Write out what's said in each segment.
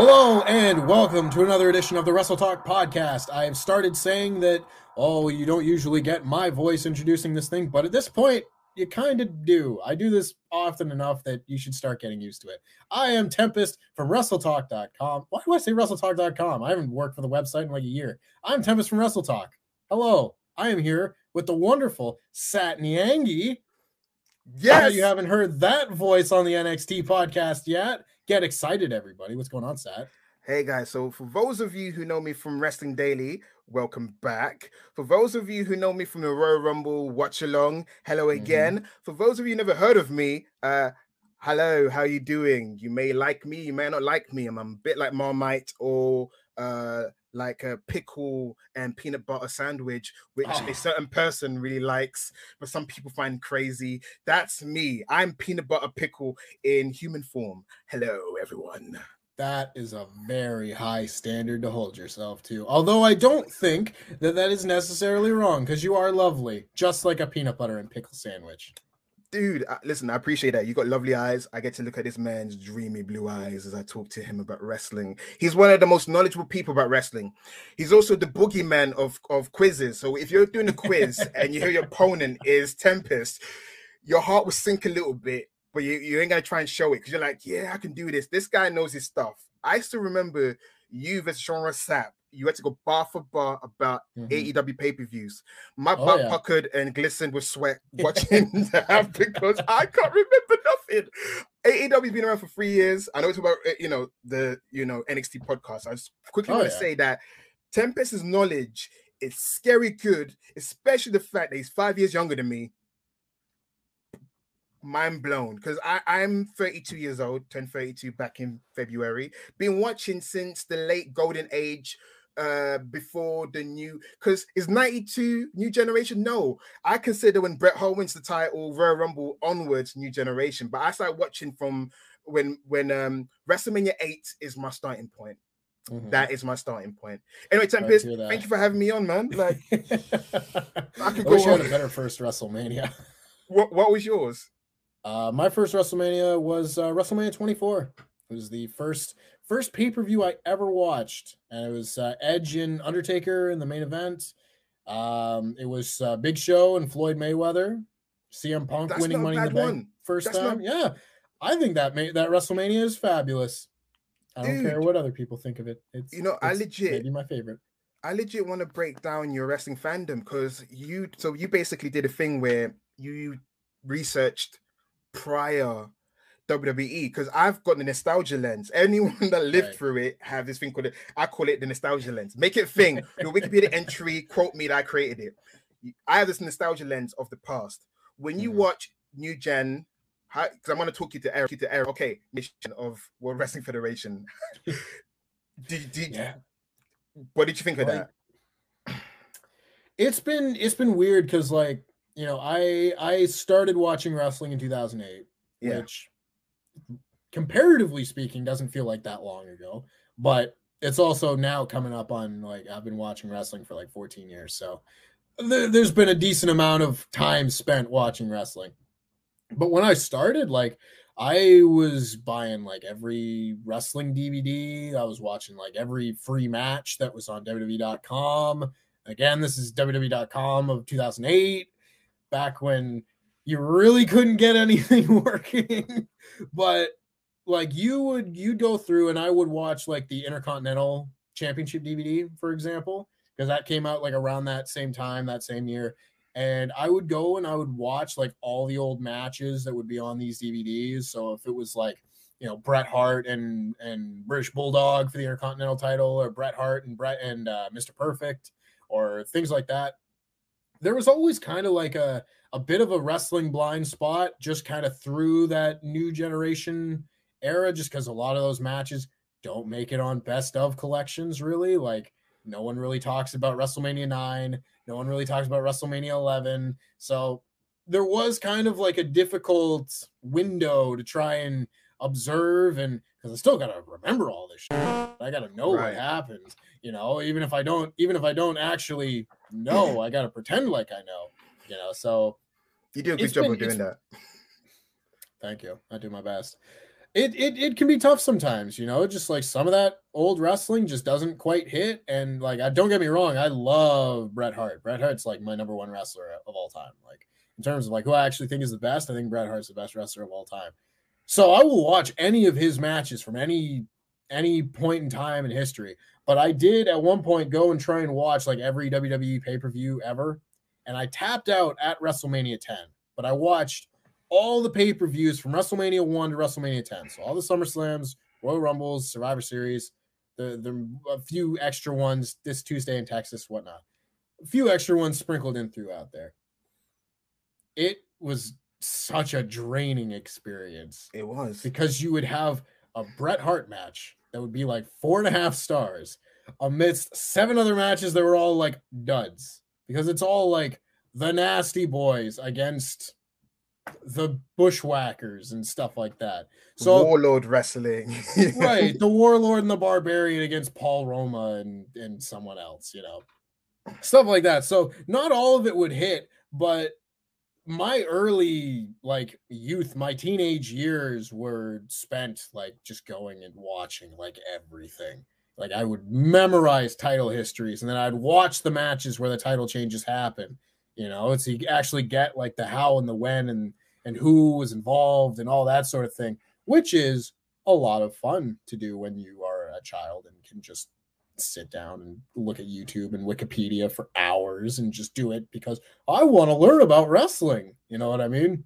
Hello and welcome to another edition of the Wrestle Talk podcast. I have started saying that, oh, you don't usually get my voice introducing this thing, but at this point, you kind of do. I do this often enough that you should start getting used to it. I am Tempest from WrestleTalk.com. Why do I say WrestleTalk.com? I haven't worked for the website in like a year. I'm Tempest from WrestleTalk. Hello, I am here with the wonderful Sat Nyangi. Yes, you haven't heard that voice on the NXT podcast yet. Get excited, everybody. What's going on, Sat? Hey guys, so for those of you who know me from Wrestling Daily, welcome back. For those of you who know me from the Royal Rumble watch along, hello again. Mm-hmm. For those of you never heard of me, uh hello, how you doing? You may like me, you may not like me. I'm, I'm a bit like Marmite or uh like a pickle and peanut butter sandwich, which oh. a certain person really likes, but some people find crazy. That's me. I'm peanut butter pickle in human form. Hello, everyone. That is a very high standard to hold yourself to. Although I don't think that that is necessarily wrong because you are lovely, just like a peanut butter and pickle sandwich dude listen i appreciate that. You got lovely eyes. I get to look at this man's dreamy blue eyes as i talk to him about wrestling. He's one of the most knowledgeable people about wrestling. He's also the boogeyman of of quizzes. So if you're doing a quiz and you hear your opponent is tempest your heart will sink a little bit but you, you ain't gonna try and show it because you're like yeah i can do this. This guy knows his stuff. I still remember you versus Sean Sapp you had to go bar for bar about mm-hmm. AEW pay per views. My oh, butt yeah. puckered and glistened with sweat watching that because I can't remember nothing. AEW's been around for three years. I know it's about eh, you know the you know NXT podcast. I just quickly oh, want to yeah. say that Tempest's knowledge is scary good, especially the fact that he's five years younger than me mind blown because I'm 32 years old, turned 32 back in February. Been watching since the late golden age uh before the new because is 92 new generation? No. I consider when bret hart wins the title royal rumble onwards new generation but i start watching from when when um wrestlemania 8 is my starting point. Mm-hmm. that is my starting point. Anyway tempest thank you for having me on man. Like i could wish on. had a better first wrestlemania. What, what was yours? Uh my first wrestlemania was uh wrestlemania 24 it was the first first pay per view I ever watched, and it was uh, Edge and Undertaker in the main event. Um, it was uh, Big Show and Floyd Mayweather, CM Punk That's winning Money in the Bank one. first That's time. Not... Yeah, I think that may, that WrestleMania is fabulous. I don't care what other people think of it. It's you know it's I legit maybe my favorite. I legit want to break down your wrestling fandom because you so you basically did a thing where you researched prior WWE because I've got the nostalgia lens. Anyone that lived right. through it have this thing called it. I call it the nostalgia lens. Make it thing. Your Wikipedia entry quote me that I created it. I have this nostalgia lens of the past. When you mm. watch New Gen, because I'm going to talk you to Eric. To Eric. Okay, mission of World Wrestling Federation. did, did yeah. What did you think of that? It's been it's been weird because like you know, I I started watching wrestling in 2008, Yeah. which comparatively speaking doesn't feel like that long ago, but it's also now coming up on like I've been watching wrestling for like 14 years, so there, there's been a decent amount of time spent watching wrestling. But when I started, like I was buying like every wrestling DVD. I was watching like every free match that was on WWE.com. Again, this is WWE.com of 2008, back when you really couldn't get anything working. but like you would you go through and I would watch like the Intercontinental Championship DVD, for example, because that came out like around that same time, that same year and I would go and I would watch like all the old matches that would be on these DVDs. So if it was like, you know, Bret Hart and and British Bulldog for the Intercontinental title, or Bret Hart and Bret and uh, Mr. Perfect, or things like that, there was always kind of like a a bit of a wrestling blind spot just kind of through that new generation era, just because a lot of those matches don't make it on best of collections, really. Like no one really talks about WrestleMania 9. No one really talks about WrestleMania 11. So there was kind of like a difficult window to try and observe and because I still gotta remember all this shit. I gotta know Right. what happens. You know, even if I don't, even if I don't actually know, I gotta pretend like I know. You know, so You do a good job been- of doing that. Thank you. I do my best. It, it it can be tough sometimes, you know. Just like some of that old wrestling just doesn't quite hit. And like, I don't get me wrong, I love Bret Hart. Bret Hart's like my number one wrestler of all time. Like in terms of like who I actually think is the best, I think Bret Hart's the best wrestler of all time. So I will watch any of his matches from any any point in time in history. But I did at one point go and try and watch like every WWE pay per view ever, and I tapped out at WrestleMania 10. But I watched all the pay per views from WrestleMania 1 to WrestleMania 10. So all the SummerSlams, Royal Rumbles, Survivor Series, the, the a few extra ones this Tuesday in Texas, whatnot. A few extra ones sprinkled in throughout there. It was such a draining experience It was. because you would have a Bret Hart match that would be like four and a half stars amidst seven other matches that were all like duds because it's all like the nasty boys against the bushwhackers and stuff like that. So Warlord wrestling. right, the warlord and the barbarian against Paul Roma and and someone else, you know, stuff like that. So not all of it would hit, but my early like youth, my teenage years were spent like just going and watching like everything. Like I would memorize title histories and then I'd watch the matches where the title changes happen. You know, it's you actually get like the how and the when and and who was involved and all that sort of thing, which is a lot of fun to do when you are a child and can just sit down and look at YouTube and Wikipedia for hours and just do it because I want to learn about wrestling. You know what I mean?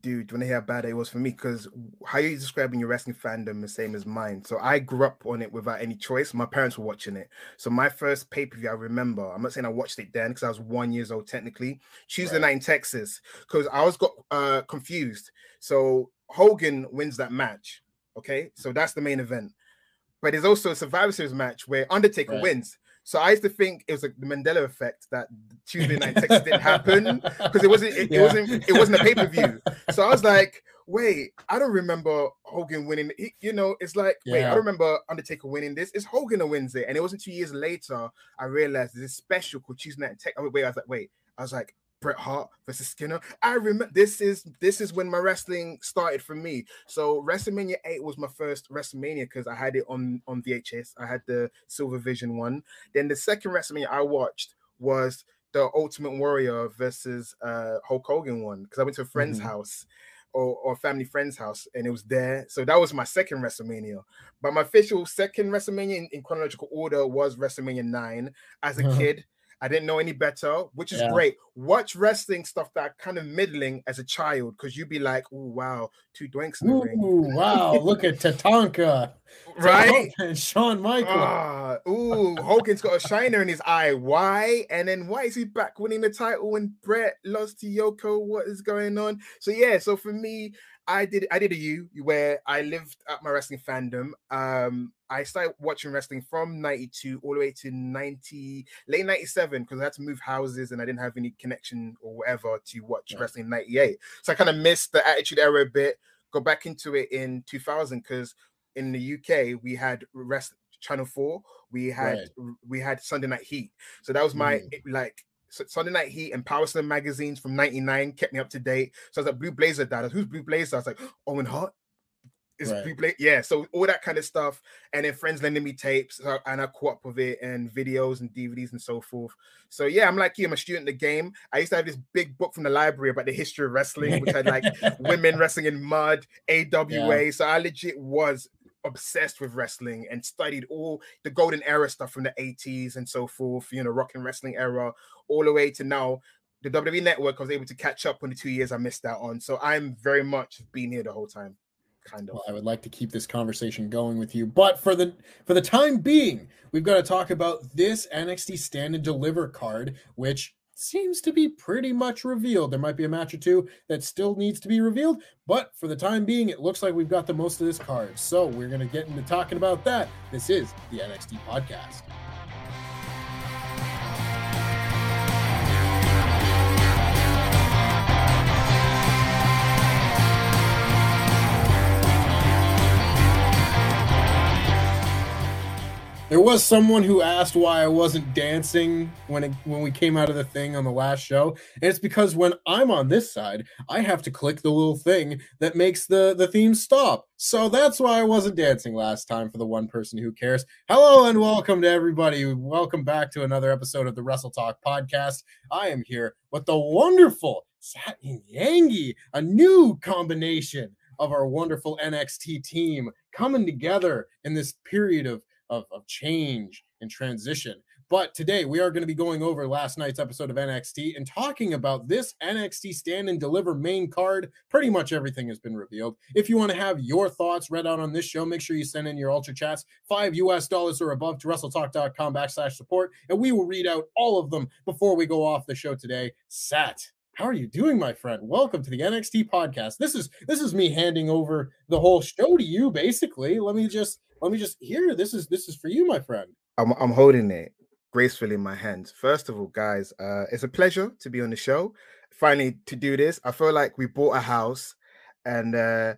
Dude, when I hear how bad it was for me, because how you describing your wrestling fandom the same as mine. So I grew up on it without any choice. My parents were watching it. So my first pay-per-view, I remember, I'm not saying I watched it then because I was one years old technically. Tuesday Right. night in Texas, because I was got uh confused. So Hogan wins that match. Okay, so that's the main event. But there's also a Survivor Series match where Undertaker Right. wins. So I used to think it was like the Mandela effect that Tuesday night Texas didn't happen because it wasn't it, it wasn't it wasn't a pay-per-view. So I was like, wait, I don't remember Hogan winning. He- you know, it's like, wait, I remember Undertaker winning this. It's Hogan who wins it. And it wasn't two years later I realized there's this special called Tuesday Night in Texas. Oh, wait, I was like, wait, I was like, Bret Hart versus Skinner. I remember this is this is when my wrestling started for me. So WrestleMania 8 was my first WrestleMania because I had it on on VHS. I had the Silver Vision one. Then the second WrestleMania I watched was the Ultimate Warrior versus uh Hulk Hogan one because I went to a friend's Mhm. house or, or family friend's house and it was there. So that was my second WrestleMania. But my official second WrestleMania in, in chronological order was WrestleMania 9. As a Uh-huh. kid, I didn't know any better, which is Yeah. great. Watch wrestling stuff that kind of middling as a child because you'd be like, oh wow, two doinks in the ring. Ooh, wow, look at Tatanka. Right? And Shawn Michaels. Ah, ooh, Hogan's got a shiner in his eye. Why? And then why is he back winning the title when Bret lost to Yoko? What is going on? So yeah, so for me, I did I did a U where I lived at my wrestling fandom. Um, I started watching wrestling from 92 all the way to 90, late 97, because I had to move houses and I didn't have any connection or whatever to watch yeah. wrestling 98. So I kind of missed the attitude era a bit, go back into it in 2000 because in the UK we had rest channel 4, we had right. we had Sunday Night Heat. So that was my mm. like Sunday Night Heat and Power Slam magazines from 99 kept me up to date. So I was like, Blue Blazer dad. Who's Blue Blazer? I was like, Owen Hart is right. Blue Blazer. Yeah so all that kind of stuff and then friends lending me tapes and i caught up with it and videos and dvds and so forth so yeah i'm like you i'm a student of the game i used to have this big book from the library about the history of wrestling which had like women wrestling in mud awa yeah. so i legit was obsessed with wrestling and studied all the golden era stuff from the 80s and so forth you know rock and wrestling era all the way to now the WWE network I was able to catch up on the two years I missed out on. So I'm very much been here the whole time kind of. Well, I would like to keep this conversation going with you, but for the for the time being, we've got to talk about this NXT Stand and Deliver card, which seems to be pretty much revealed. There might be a match or two that still needs to be revealed, but for the time being, it looks like we've got the most of this card. So we're going to get into talking about that. This is the NXT podcast. There was someone who asked why I wasn't dancing when it, when we came out of the thing on the last show, and it's because when I'm on this side, I have to click the little thing that makes the the theme stop. So that's why I wasn't dancing last time for the one person who cares. Hello and welcome to everybody. Welcome back to another episode of the Wrestle Talk podcast. I am here with the wonderful Sat Nyangi, a new combination of our wonderful NXT team coming together in this period of of, of change and transition. But today we are going to be going over last night's episode of NXT and talking about this NXT stand and deliver main card. Pretty much everything has been revealed. If you want to have your thoughts read out on this show, make sure you send in your ultra chats, five US dollars or above to wrestletalk.com backslash support, and we will read out all of them before we go off the show today. Sat. How are you doing, my friend? Welcome to the NXT podcast. This is this is me handing over the whole show to you, basically. Let me just let me just here. This is this is for you, my friend. I'm I'm holding it gracefully in my hands. First of all, guys, uh, it's a pleasure to be on the show. Finally, to do this, I feel like we bought a house, and uh,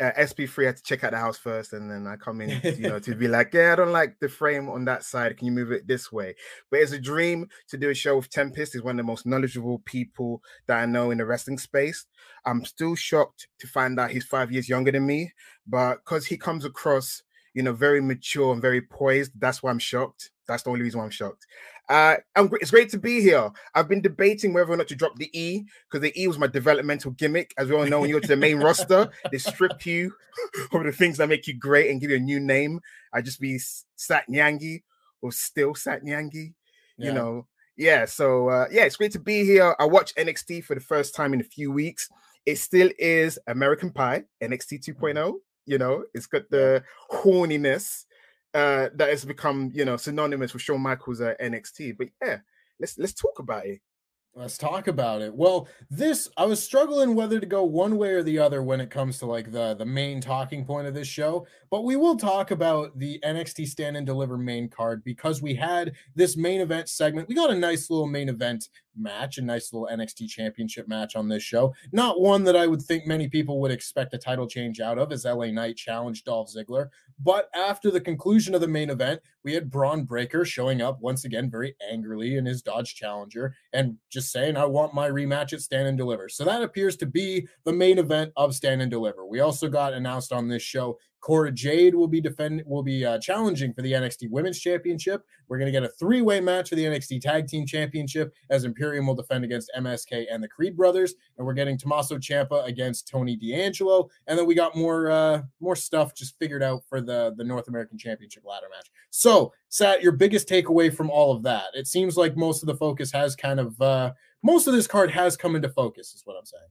uh, SP3 had to check out the house first, and then I come in, you know, to be like, yeah, I don't like the frame on that side. Can you move it this way? But it's a dream to do a show with Tempest. He's one of the most knowledgeable people that I know in the wrestling space. I'm still shocked to find out he's five years younger than me, but because he comes across you know, very mature and very poised. That's why I'm shocked. That's the only reason why I'm shocked. Uh, I'm, it's great to be here. I've been debating whether or not to drop the E because the E was my developmental gimmick. As we all know, when you go to the main roster, they strip you of the things that make you great and give you a new name. I'd just be Sat Nyangi or still Sat Nyangi, yeah. you know. Yeah, so uh, yeah, it's great to be here. I watched NXT for the first time in a few weeks. It still is American Pie, NXT 2.0 you know, it's got the horniness uh, that has become, you know, synonymous with Shawn Michaels at NXT. But yeah, let's let's talk about it. Let's talk about it. Well, this I was struggling whether to go one way or the other when it comes to like the the main talking point of this show, but we will talk about the NXT Stand and Deliver main card because we had this main event segment. We got a nice little main event match, a nice little NXT championship match on this show. Not one that I would think many people would expect a title change out of as LA Knight challenged Dolph Ziggler. But after the conclusion of the main event, we had Bron Breakker showing up once again very angrily in his Dodge Challenger and just saying, I want my rematch at Stand and Deliver. So that appears to be the main event of Stand and Deliver. We also got announced on this show Cora Jade will be defend will be uh, challenging for the NXT Women's Championship. We're going to get a three-way match for the NXT Tag Team Championship as Imperium will defend against MSK and the Creed Brothers, and we're getting Tommaso Ciampa against Tony D'Angelo, and then we got more uh, more stuff just figured out for the the North American Championship ladder match. So, Sat, your biggest takeaway from all of that? It seems like most of the focus has kind of uh, most of this card has come into focus, is what I'm saying.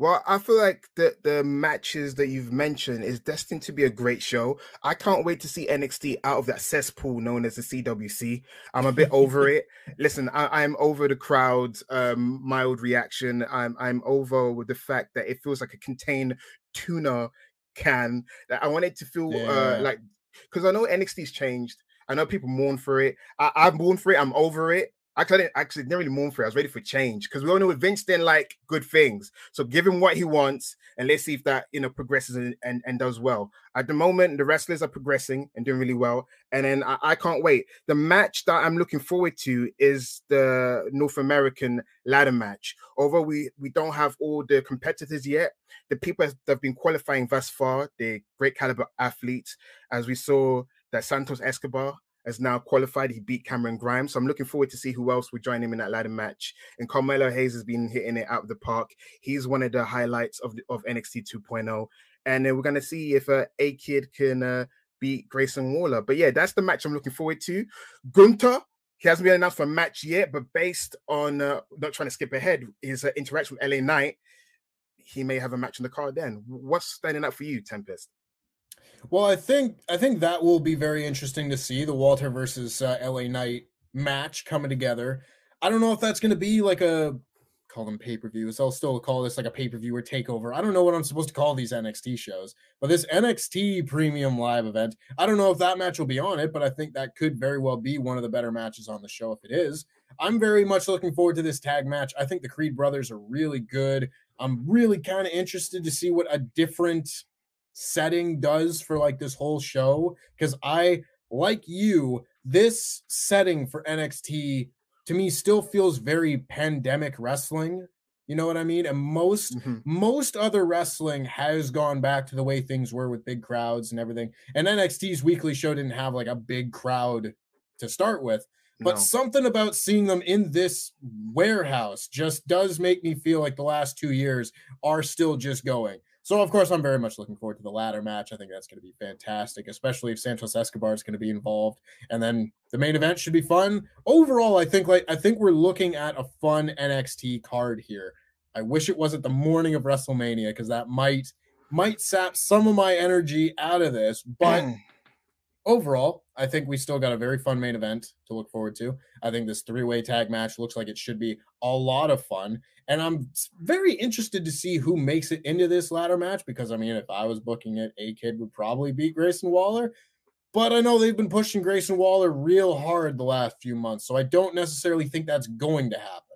Well, I feel like the the matches that you've mentioned is destined to be a great show. I can't wait to see NXT out of that cesspool known as the CWC. I'm a bit over it. Listen, I, am over the crowd's um, mild reaction. I'm I'm over with the fact that it feels like a contained tuna can. That I want it to feel uh, yeah. uh, like because I know NXT's changed. I know people mourn for it. I, I mourn for it. I'm over it. I couldn't actually didn't really mourn for it. I was ready for change because we all know Vince didn't like good things. So give him what he wants and let's see if that you know progresses and, and, and does well. At the moment, the wrestlers are progressing and doing really well. And then I, I can't wait. The match that I'm looking forward to is the North American ladder match. Although we we don't have all the competitors yet, the people that have been qualifying thus far, they're great caliber athletes. As we saw that Santos Escobar has now qualified. He beat Cameron Grimes. So I'm looking forward to see who else will join him in that ladder match. And Carmelo Hayes has been hitting it out of the park. He's one of the highlights of, of NXT 2.0. And then we're going to see if uh, A Kid can uh, beat Grayson Waller. But yeah, that's the match I'm looking forward to. Gunther, he hasn't been announced for a match yet, but based on uh, not trying to skip ahead, his uh, interaction with LA Knight, he may have a match on the card then. What's standing up for you, Tempest? Well, I think I think that will be very interesting to see the Walter versus uh, LA Knight match coming together. I don't know if that's going to be like a call them pay per views. I'll still call this like a pay per view or takeover. I don't know what I'm supposed to call these NXT shows, but this NXT Premium Live event, I don't know if that match will be on it, but I think that could very well be one of the better matches on the show if it is. I'm very much looking forward to this tag match. I think the Creed brothers are really good. I'm really kind of interested to see what a different setting does for like this whole show because I like you this setting for NXT to me still feels very pandemic wrestling you know what I mean? And most mm-hmm. most other wrestling has gone back to the way things were with big crowds and everything. And NXT's weekly show didn't have like a big crowd to start with. But no. something about seeing them in this warehouse just does make me feel like the last two years are still just going. So of course I'm very much looking forward to the ladder match. I think that's going to be fantastic, especially if Santos Escobar is going to be involved. And then the main event should be fun. Overall, I think like I think we're looking at a fun NXT card here. I wish it wasn't the morning of WrestleMania because that might might sap some of my energy out of this, but mm overall, I think we still got a very fun main event to look forward to. I think this three way tag match looks like it should be a lot of fun. And I'm very interested to see who makes it into this ladder match because, I mean, if I was booking it, A Kid would probably beat Grayson Waller. But I know they've been pushing Grayson Waller real hard the last few months. So I don't necessarily think that's going to happen.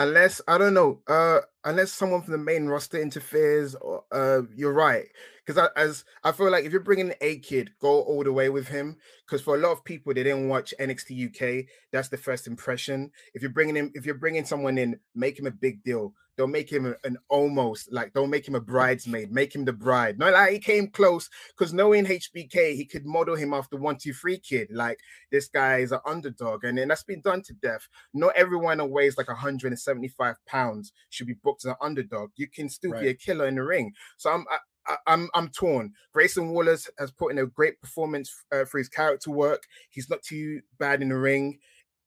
Unless, I don't know, uh, unless someone from the main roster interferes, uh, you're right because as I feel like if you're bringing a kid, go all the way with him. Because for a lot of people, they didn't watch NXT UK. That's the first impression. If you're bringing him, if you're bringing someone in, make him a big deal. Don't make him an almost like don't make him a bridesmaid. Make him the bride. Not like he came close because knowing HBK, he could model him after one two three kid. Like this guy is an underdog, and then that's been done to death. Not everyone who weighs like 175 pounds should be booked as an underdog. You can still right. be a killer in the ring. So I'm I, I'm, I'm torn. Grayson Wallace has put in a great performance uh, for his character work. He's not too bad in the ring.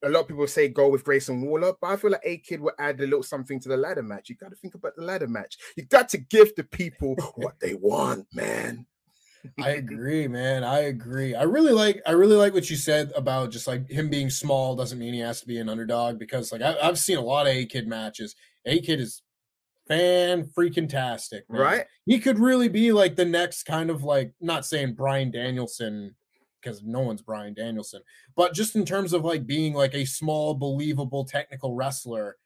A lot of people say go with Grayson Waller, but I feel like A Kid will add a little something to the ladder match. You got to think about the ladder match. You got to give the people what they want, man. I agree, man. I agree. I really like I really like what you said about just like him being small doesn't mean he has to be an underdog because like I, have seen a lot of A Kid matches. A Kid is fan freaking tastic, right? He could really be like the next kind of like not saying Bryan Danielson because no one's Bryan Danielson, but just in terms of like being like a small, believable technical wrestler,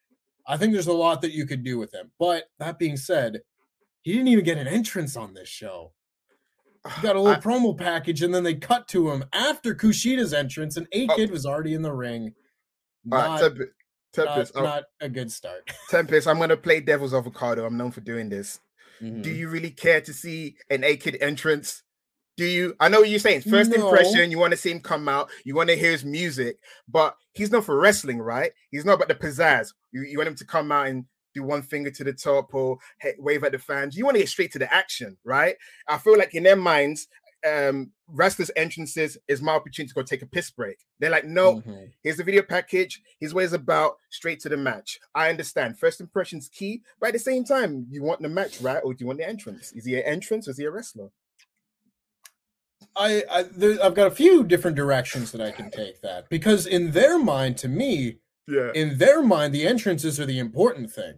I think there's a lot that you could do with him. But that being said, he didn't even get an entrance on this show. He got a little I, promo package, and then they cut to him after Kushida's entrance, and A Kid oh, was already in the ring. Not, uh, Tempest, not, not, a good start. Tempest, I'm gonna play devil's avocado. I'm known for doing this. Mm-hmm. Do you really care to see an A Kid entrance? Do you? I know what you're saying. First no. impression, you want to see him come out, you want to hear his music, but he's not for wrestling, right? He's not about the pizzazz. You, you want him to come out and do one finger to the top or hey, wave at the fans. You want to get straight to the action, right? I feel like in their minds, um wrestlers entrances is my opportunity to go take a piss break. They're like, no, mm-hmm. here's the video package. His way is about straight to the match. I understand. First impression's key, but at the same time, you want the match, right? Or do you want the entrance? Is he an entrance or is he a wrestler? I, I there, I've got a few different directions that I can take that because in their mind, to me, yeah, in their mind, the entrances are the important thing.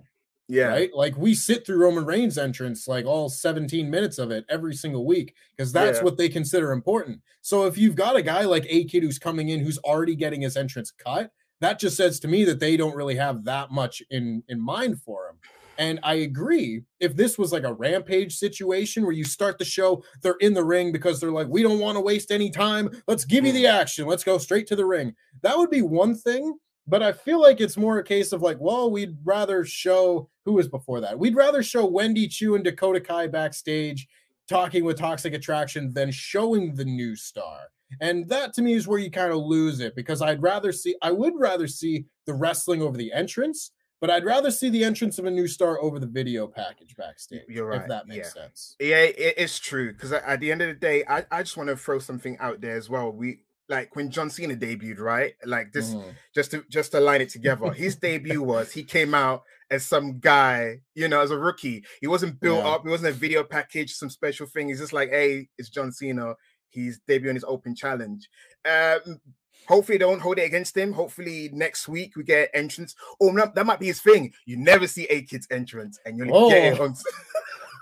Yeah. Right. Like we sit through Roman Reigns' entrance, like all 17 minutes of it every single week, because that's yeah. what they consider important. So if you've got a guy like A Kid who's coming in who's already getting his entrance cut, that just says to me that they don't really have that much in in mind for him. And I agree. If this was like a rampage situation where you start the show, they're in the ring because they're like, we don't want to waste any time. Let's give you the mm. action. Let's go straight to the ring. That would be one thing. But I feel like it's more a case of like, well, we'd rather show who was before that. We'd rather show Wendy Choo and Dakota Kai backstage talking with Toxic Attraction than showing the new star. And that to me is where you kind of lose it because I'd rather see, I would rather see the wrestling over the entrance, but I'd rather see the entrance of a new star over the video package backstage. You're right. If that makes yeah. sense. Yeah, it, it's true. Because at the end of the day, I, I just want to throw something out there as well. We like when John Cena debuted, right? Like this, Mhm. just to just to line it together. His debut was he came out as some guy, you know, as a rookie. He wasn't built Yeah. up. He wasn't a video package, some special thing. He's just like, hey, it's John Cena. He's debuting his open challenge. Um, hopefully they don't hold it against him. Hopefully next week we get entrance. Oh, no, that might be his thing. You never see a kid's entrance, and you only get it Oh. on.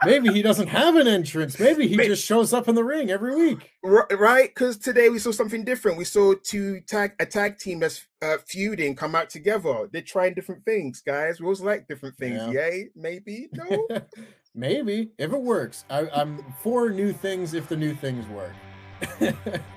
Maybe he doesn't have an entrance. Maybe he May- just shows up in the ring every week. Right because today we saw something different we saw two tag a tag team that's uh, feuding come out together they're trying different things guys we always like different things Yeah. yay maybe no Maybe if it works. I, I'm for new things if the new things work.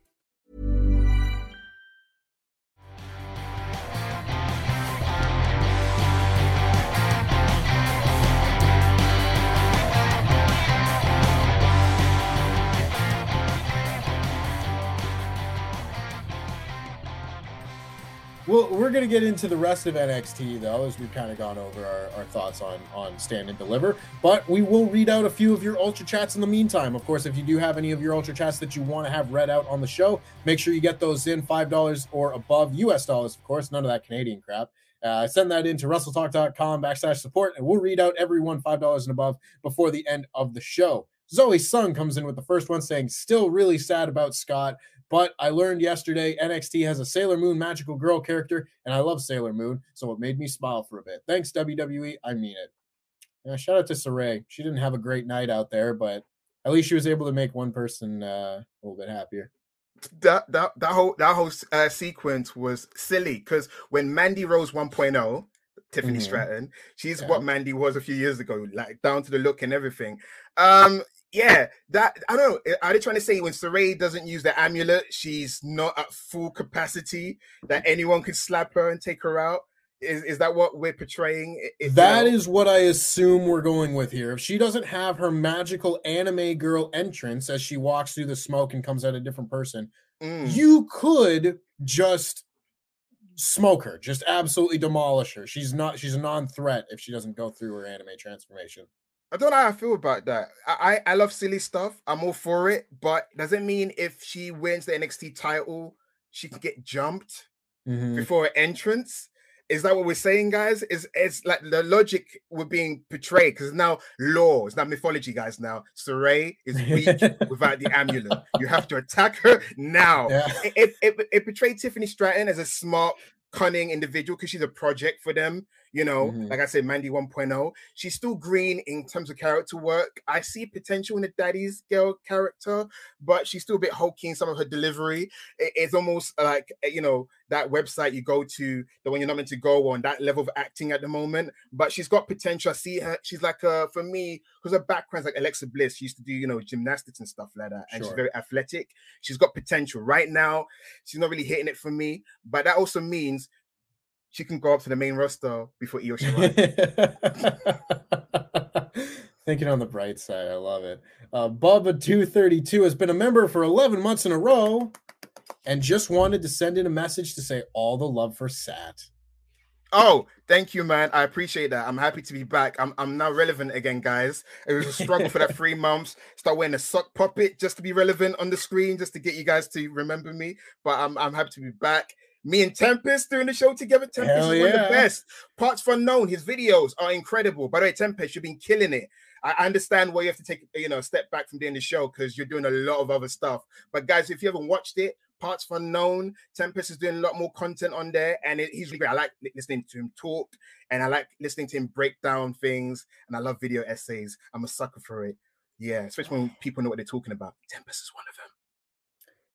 Well, we're gonna get into the rest of NXT though, as we've kind of gone over our, our thoughts on on stand and deliver. But we will read out a few of your ultra chats in the meantime. Of course, if you do have any of your ultra chats that you want to have read out on the show, make sure you get those in five dollars or above US dollars, of course, none of that Canadian crap. Uh, send that in to WrestleTalk.com backslash support, and we'll read out everyone five dollars and above before the end of the show. Zoe Sung comes in with the first one saying, "Still really sad about Scott." But I learned yesterday NXT has a Sailor Moon magical girl character, and I love Sailor Moon, so it made me smile for a bit. Thanks, WWE. I mean it. Yeah, shout out to Sarray. She didn't have a great night out there, but at least she was able to make one person uh, a little bit happier. That that that whole that whole uh, sequence was silly because when Mandy Rose 1.0, Tiffany Mhm. Stratton, she's Yeah. what Mandy was a few years ago, like down to the look and everything. Um, yeah, that I don't know. Are they trying to say when Sarray doesn't use the amulet, she's not at full capacity that anyone could slap her and take her out? Is is that what we're portraying? If, That you know- is what I assume we're going with here. If she doesn't have her magical anime girl entrance as she walks through the smoke and comes out a different person, Mm. you could just smoke her, just absolutely demolish her. She's not she's a non-threat if she doesn't go through her anime transformation. I don't know how I feel about that. I, I I love silly stuff. I'm all for it, but does it mean if she wins the NXT title, she can get jumped Mhm. before her entrance? Is that what we're saying, guys? Is it's like the logic we're being portrayed because now law, it's not mythology, guys. Now Sarray is weak without the amulet. You have to attack her now. Yeah. It, it, it, it portrayed Tiffany Stratton as a smart, cunning individual because she's a project for them. You know, Mhm. like I said, Mandy 1.0. She's still green in terms of character work. I see potential in the daddy's girl character, but she's still a bit hokey in some of her delivery. It- it's almost like uh, you know that website you go to, the one you're not meant to go on. That level of acting at the moment, but she's got potential. I see her. She's like uh for me because her background's like Alexa Bliss. She used to do you know gymnastics and stuff like that, and she's very athletic. She's got potential. Right now, she's not really hitting it for me, but that also means she can go up to the main roster before Io Shirai. Thinking on the bright side, I love it. Uh, Bubba232 has been a member for 11 months in a row and just wanted to send in a message to say all the love for Sat. Oh, thank you, man. I appreciate that. I'm happy to be back. I'm I'm now relevant again, guys. It was a struggle for that three months. Start wearing a sock puppet just to be relevant on the screen, just to get you guys to remember me. But I'm I'm happy to be back. Me and Tempest doing the show together. Tempest Hell is one of the best. Parts for unknown. His videos are incredible. By the way, Tempest, you've been killing it. I I understand why you have to take you know a step back from doing the show because you're doing a lot of other stuff. But guys, if you haven't watched it, Parts for Unknown, Tempest is doing a lot more content on there, and it, he's really great. I like listening to him talk, and I like listening to him break down things, and I love video essays. I'm a sucker for it. Yeah, especially when people know what they're talking about. Tempest is one of them.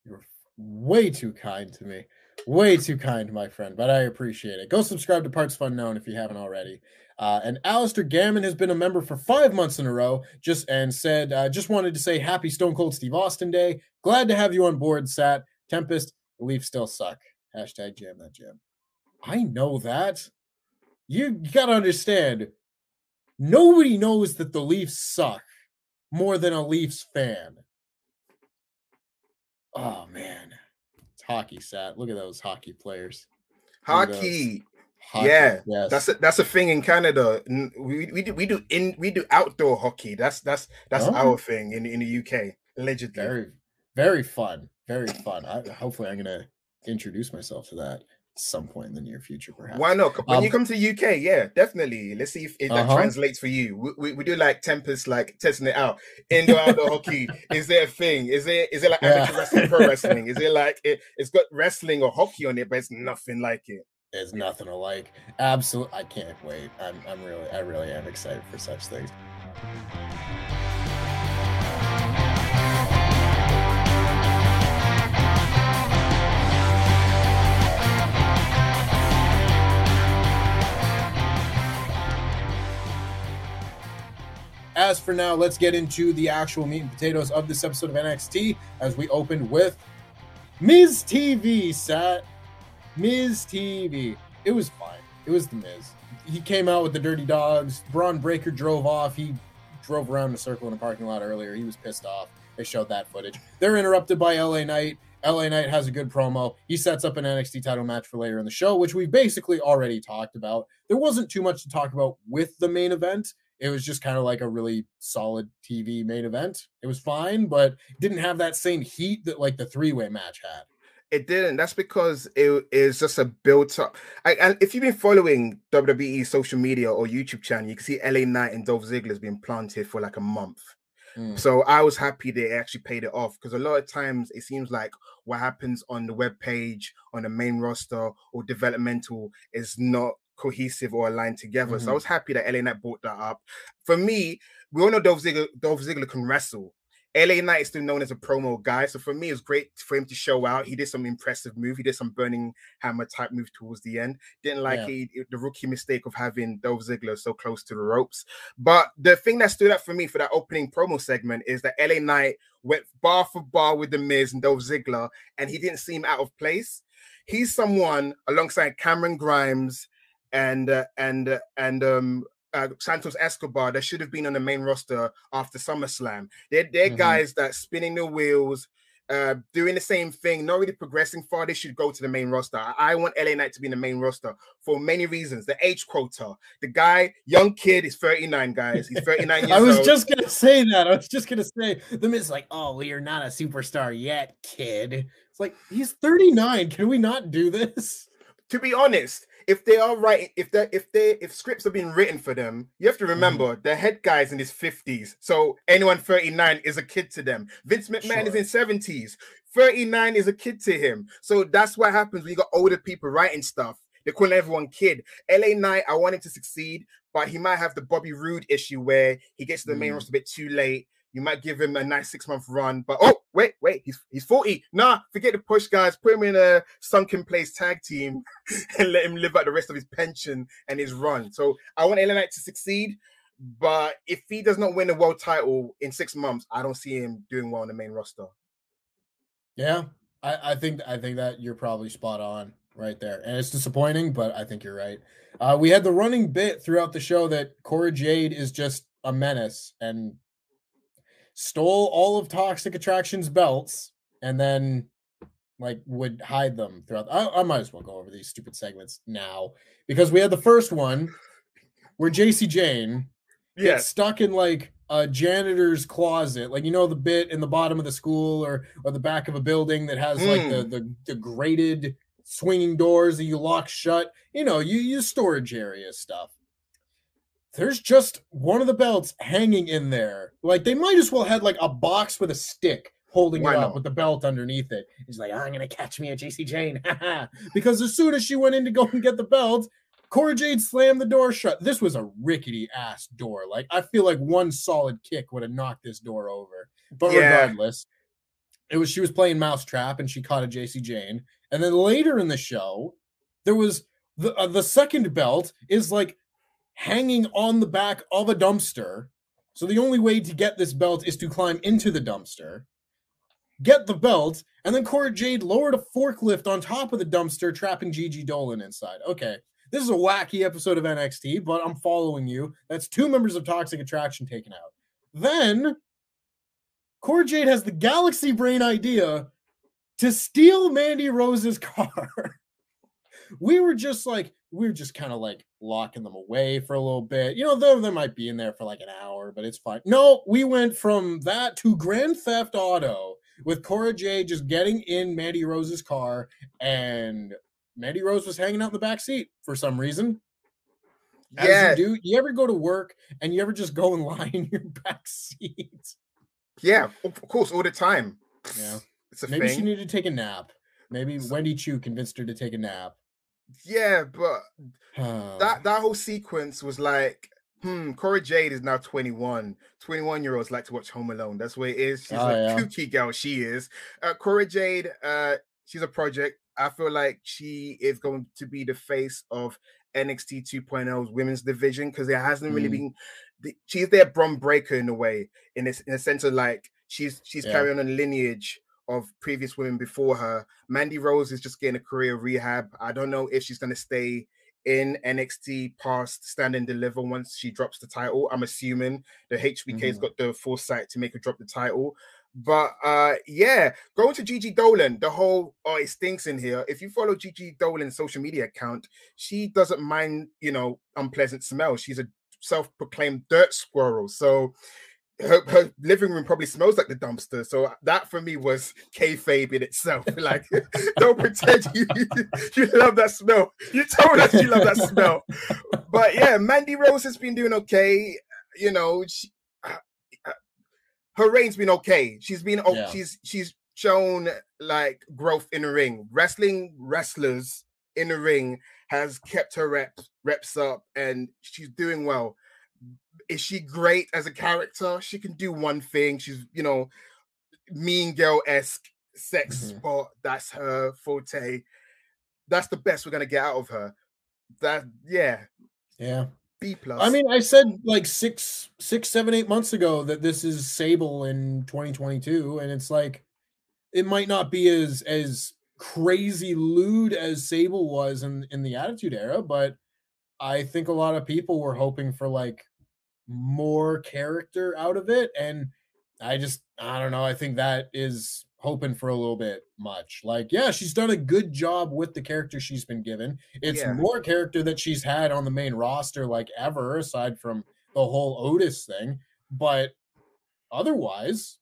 You're way too kind to me. Way too kind, my friend, but I appreciate it. Go subscribe to Parts Fun Known if you haven't already. Uh, and Alistair Gammon has been a member for five months in a row. Just and said, uh, just wanted to say Happy Stone Cold Steve Austin Day. Glad to have you on board, Sat. Tempest, the Leafs still suck. Hashtag jam that jam. I know that. You, gotta understand. Nobody knows that the Leafs suck more than a Leafs fan. Oh man, hockey sat. Look at those hockey players. Look at those. Hockey. Hockey, Yeah, yes. That's a, that's a thing in Canada. We, we do we do in we do outdoor hockey. That's that's that's Oh. our thing in in the UK. Allegedly. very very fun. Very fun. I, hopefully, I'm gonna introduce myself to that at some point in the near future, perhaps. Why not? When you Um, come to the UK, yeah, definitely. Let's see if, if that Uh-huh. translates for you. We, we, we do like Tempest, like testing it out. Indoor outdoor hockey. Is there a thing? Is there is it like Yeah. amateur wrestling, pro wrestling? Is it like it, it's got wrestling or hockey on it, but it's nothing like it? There's nothing alike. Absolutely, I can't wait. I'm, I'm really, I really am excited for such things. As for now, let's get into the actual meat and potatoes of this episode of NXT as we open with Miz TV, Sat. Miz TV. It was fine. It was the Miz. He came out with the Dirty Dawgs. Bron Breakker drove off. He drove around in a circle in a parking lot earlier. He was pissed off. They showed that footage. They're interrupted by LA Knight. LA Knight has a good promo. He sets up an NXT title match for later in the show, which we basically already talked about. There wasn't too much to talk about with the main event. It was just kind of like a really solid TV main event. It was fine, but didn't have that same heat that like the three way match had. It didn't. That's because it is just a built up. I, and if you've been following WWE social media or YouTube channel, you can see LA Knight and Dolph Ziggler has been planted for like a month. Mm. So I was happy they actually paid it off because a lot of times it seems like what happens on the web page, on the main roster, or developmental is not cohesive or aligned together. Mm-hmm. So I mm-hmm. was happy that LA Knight brought that up. For me, we all know Dolph Ziggler, Dolph Ziggler can wrestle. LA Knight is still known as a promo guy. So for me, it was great for him to show out. He did some impressive move. He did some burning hammer type move towards the end. Didn't like yeah. he, the rookie mistake of having Dolph Ziggler so close to the ropes. But the thing that stood out for me for that opening promo segment is that LA Knight went bar for bar with the Miz and Dolph Ziggler, and he didn't seem out of place. He's someone alongside Cameron Grimes and uh, and uh, and um uh, Santos Escobar that should have been on the main roster after SummerSlam. They're they're mm-hmm. guys that spinning the wheels, uh, doing the same thing, not really progressing far. They should go to the main roster. I, I want LA Knight to be in the main roster for many reasons. The age quota, the guy, young kid, is 39, guys. He's 39 years I was old. just gonna say that. I was just gonna say the Miz like, oh, well, you're not a superstar yet, kid. It's like he's 39. Can we not do this? To be honest, if they are writing, if they if they if scripts are being written for them, you have to mm-hmm. remember mm. the head guy's in his fifties. So anyone thirty nine is a kid to them. Vince McMahon sure. is in seventies. 39 is a kid to him. So that's what happens when you got older people writing stuff. They're calling everyone kid. LA Knight, I want him to succeed, but he might have the Bobby Roode issue where he gets to the main mm. roster a bit too late. You might give him a nice six month run, but oh wait, wait, he's he's 40. Nah, forget the push, guys. Put him in a sunken place tag team and let him live out the rest of his pension and his run. So I want LA Knight to succeed, but if he does not win a world title in six months, I don't see him doing well on the main roster. Yeah, I, I think I think that you're probably spot on right there, and it's disappointing, but I think you're right. Uh, we had the running bit throughout the show that Cora Jade is just a menace, and stole all of Toxic Attraction's belts and then like would hide them throughout. I, I might as well go over these stupid segments now because we had the first one where Jacy Jayne yeah. gets stuck in like a janitor's closet, like you know the bit in the bottom of the school or or the back of a building that has mm. like the, hmm. the the grated swinging doors that you lock shut. You know, you use storage area stuff there's just one of the belts hanging in there. Like they might as well had like a box with a stick holding Why it up not? with the belt underneath it. He's like, I'm gonna catch me a Jacy Jayne. because as soon as she went in to go and get the belt, Cora Jade slammed the door shut. This was a rickety ass door. Like I feel like one solid kick would have knocked this door over. But yeah. regardless, it was she was playing mousetrap and she caught a Jacy Jayne. And then later in the show, there was the uh, the second belt is like hanging on the back of a dumpster. So the only way to get this belt is to climb into the dumpster, get the belt, and then Cora Jade lowered a forklift on top of the dumpster, trapping Gigi Dolan inside. Okay, this is a wacky episode of NXT, but I'm following you. That's two members of Toxic Attraction taken out. Then Cora Jade has the galaxy brain idea to steal Mandy Rose's car. we were just like, we were just kind of like locking them away for a little bit. You know, though they might be in there for like an hour, but it's fine. No, we went from that to Grand Theft Auto with Cora J just getting in Mandy Rose's car, and Mandy Rose was hanging out in the back seat for some reason. As yeah. you do. You ever go to work and you ever just go and lie in your back seat? Yeah, of course, all the time. Yeah. Maybe thing. she needed to take a nap. Maybe Wendy Choo convinced her to take a nap. Yeah, but that that whole sequence was like, hmm, Cora Jade is now 21. 21 year olds like to watch Home Alone. That's where it is. She's oh, a yeah. kooky girl. She is. Uh, Cora Jade, uh, she's a project. I feel like she is going to be the face of NXT 2.0's women's division because there hasn't really mm. been. The, she's their Bron Breakker in a way, in this in a sense of like she's she's yeah. carrying on a lineage of previous women before her. Mandy Rose is just getting a career rehab. I don't know if she's going to stay in NXT past stand and deliver once she drops the title. I'm assuming the HBK's mm-hmm. got the foresight to make her drop the title. But uh yeah, going to Gigi Dolan, the whole oh it stinks in here. If you follow Gigi Dolan's social media account, she doesn't mind, you know, unpleasant smell. She's a self-proclaimed dirt squirrel. So her, her, living room probably smells like the dumpster. So that for me was kayfabe in itself. Like, don't pretend you, you love that smell. You told us you love that smell. But yeah, Mandy Rose has been doing okay. You know, she, uh, uh, her reign's been okay. She's been oh, Yeah. she's she's shown like growth in the ring. Wrestling wrestlers in the ring has kept her reps reps up, and she's doing well. Is she great as a character? She can do one thing. She's you know mean girl esque sex Mhm. spot. That's her forte. That's the best we're gonna get out of her. That yeah, Yeah. B plus. I mean, I said like six, six, seven, eight months ago that this is Sable in 2022, and it's like it might not be as as crazy lewd as Sable was in in the Attitude Era, but I think a lot of people were hoping for like more character out of it, and I just I don't know. I think that is hoping for a little bit much. Like, yeah, she's done a good job with the character she's been given. It's Yeah. more character that she's had on the main roster like ever, aside from the whole Otis thing. But otherwise,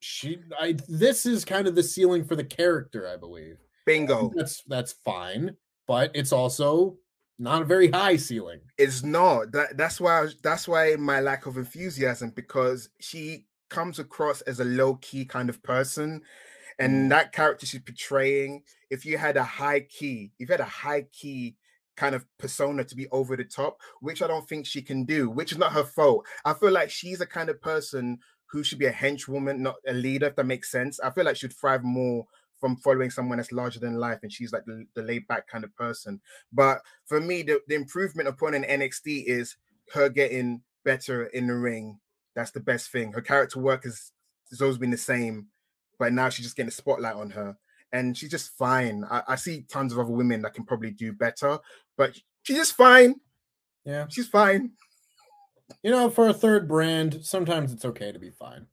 she I this is kind of the ceiling for the character, I believe. bingo. That's that's fine, but it's also not a very high ceiling. It's not. That that's why I that's why my lack of enthusiasm because she comes across as a low key kind of person, and Mm. that character she's portraying. If you had a high key, if you had a high key kind of persona to be over the top, which I don't think she can do, which is not her fault. I feel like she's a kind of person who should be a henchwoman, not a leader. If that makes sense, I feel like she'd thrive more from following someone that's larger than life, and she's like the, the laid back kind of person. But for me, the, the improvement upon an NXT is her getting better in the ring. That's the best thing. Her character work is has always been the same, but now she's just getting a spotlight on her, and she's just fine. I, I see tons of other women that can probably do better, but she's just fine. Yeah. She's fine. You know, for a third brand, sometimes it's okay to be fine.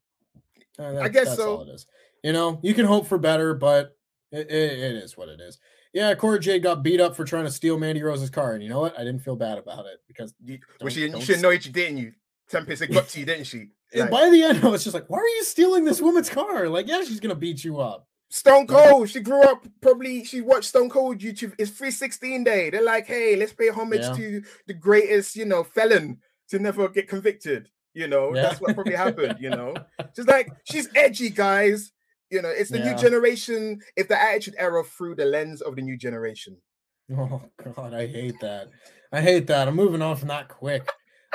Uh, that- guess that's so. all it is. You know, you can hope for better, but it, it, it is what it is. Yeah, Corey J got beat up for trying to steal Mandy Rose's car, and you know what? I didn't feel bad about it because You, well, she, you should know it, you didn't you? Tempest, got to you, didn't she? and Like, by the end, I was just like, "Why are you stealing this woman's car?" Like, yeah, she's gonna beat you up. Stone Cold. She grew up probably. She watched Stone Cold YouTube. It's 316 day. They're like, hey, let's pay homage Yeah. to the greatest, you know, felon to never get convicted. You know, Yeah. that's what probably happened. You know, she's like, she's edgy, guys. You know, it's the Yeah. new generation. If the attitude era through the lens of the new generation. Oh God, I hate that. I hate that. I'm moving on from that quick.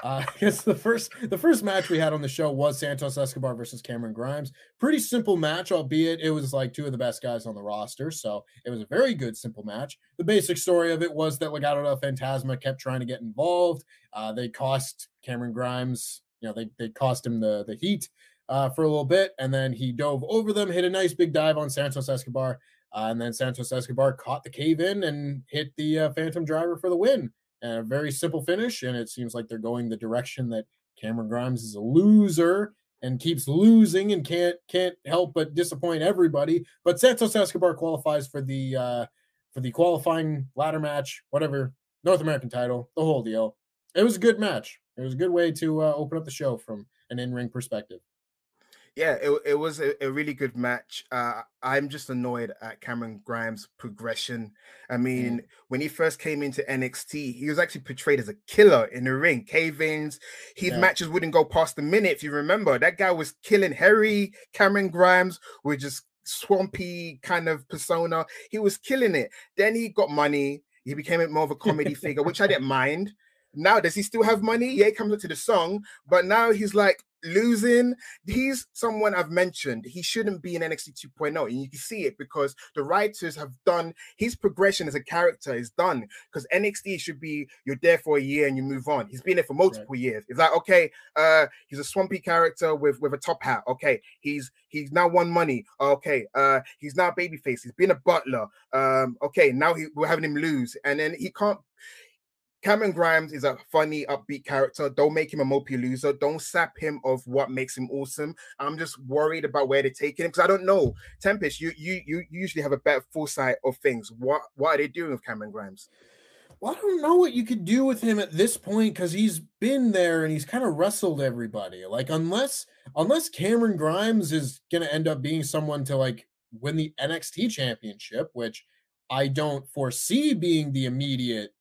Uh, because the first the first match we had on the show was Santos Escobar versus Cameron Grimes. Pretty simple match, albeit it was like two of the best guys on the roster. So it was a very good simple match. The basic story of it was that Legado del Fantasma kept trying to get involved. Uh, they cost Cameron Grimes, you know, they they cost him the the heat uh, for a little bit, and then he dove over them, hit a nice big dive on Santos Escobar. Uh, and then Santos Escobar caught the cave in and hit the uh, Phantom Driver for the win. And a very simple finish. And it seems like they're going the direction that Cameron Grimes is a loser and keeps losing and can't can't help but disappoint everybody. But Santos Escobar qualifies for the uh, for the qualifying ladder match, whatever North American title, the whole deal. It was a good match. It was a good way to uh, open up the show from an in ring perspective. Yeah, it, it was a, a really good match. Uh, I'm just annoyed at Cameron Grimes' progression. I mean, when he first came into NXT, he was actually portrayed as a killer in the ring, cave-ins. His Yeah. matches wouldn't go past a minute. If you remember, that guy was killing Harry. Cameron Grimes with just swampy kind of persona. He was killing it. Then he got money. He became more of a comedy figure, which I didn't mind. Now, does he still have money? Yeah, he comes up to the song, but now he's like losing. He's someone I've mentioned. He shouldn't be in NXT 2.0, and you can see it because the writers have done his progression as a character is done. Because NXT should be you're there for a year and you move on. He's been there for multiple years. It's like okay, uh, he's a swampy character with with a top hat. Okay, he's he's now won money. Okay, uh, he's now babyface. He's been a butler. Um, okay, now he, we're having him lose, and then he can't. Cameron Grimes is a funny, upbeat character. Don't make him a mopey loser. Don't sap him of what makes him awesome. I'm just worried about where they're taking him because I don't know. Tempest, you you you usually have a better foresight of things. What what are they doing with Cameron Grimes? Well, I don't know what you could do with him at this point because he's been there and he's kind of wrestled everybody. Like, unless unless Cameron Grimes is gonna end up being someone to like win the NXT championship, which I don't foresee being the immediate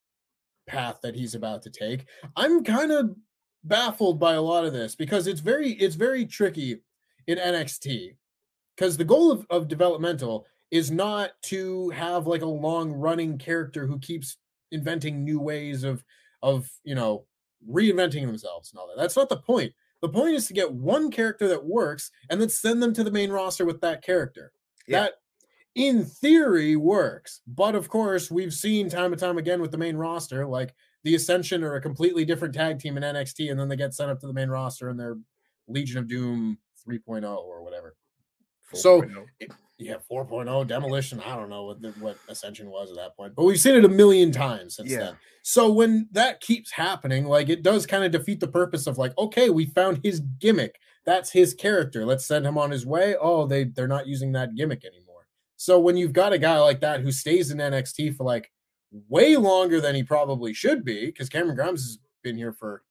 path that he's about to take. I'm kind of baffled by a lot of this because it's very it's very tricky in NXT because the goal of, of developmental is not to have like a long running character who keeps inventing new ways of of you know reinventing themselves and all that. That's not the point. The point is to get one character that works and then send them to the main roster with that character. Yeah. That in theory works. But of course, we've seen time and time again with the main roster, like the Ascension are a completely different tag team in NXT, and then they get sent up to the main roster and they're Legion of Doom 3.0 or whatever. So, oh. yeah, 4.0 demolition. I don't know what the, what Ascension was at that point, but we've seen it a million times since yeah. then. So when that keeps happening, like it does kind of defeat the purpose of like, okay, we found his gimmick. That's his character. Let's send him on his way. Oh, they they're not using that gimmick anymore. So when you've got a guy like that who stays in NXT for like way longer than he probably should be, because Cameron Grimes has been here for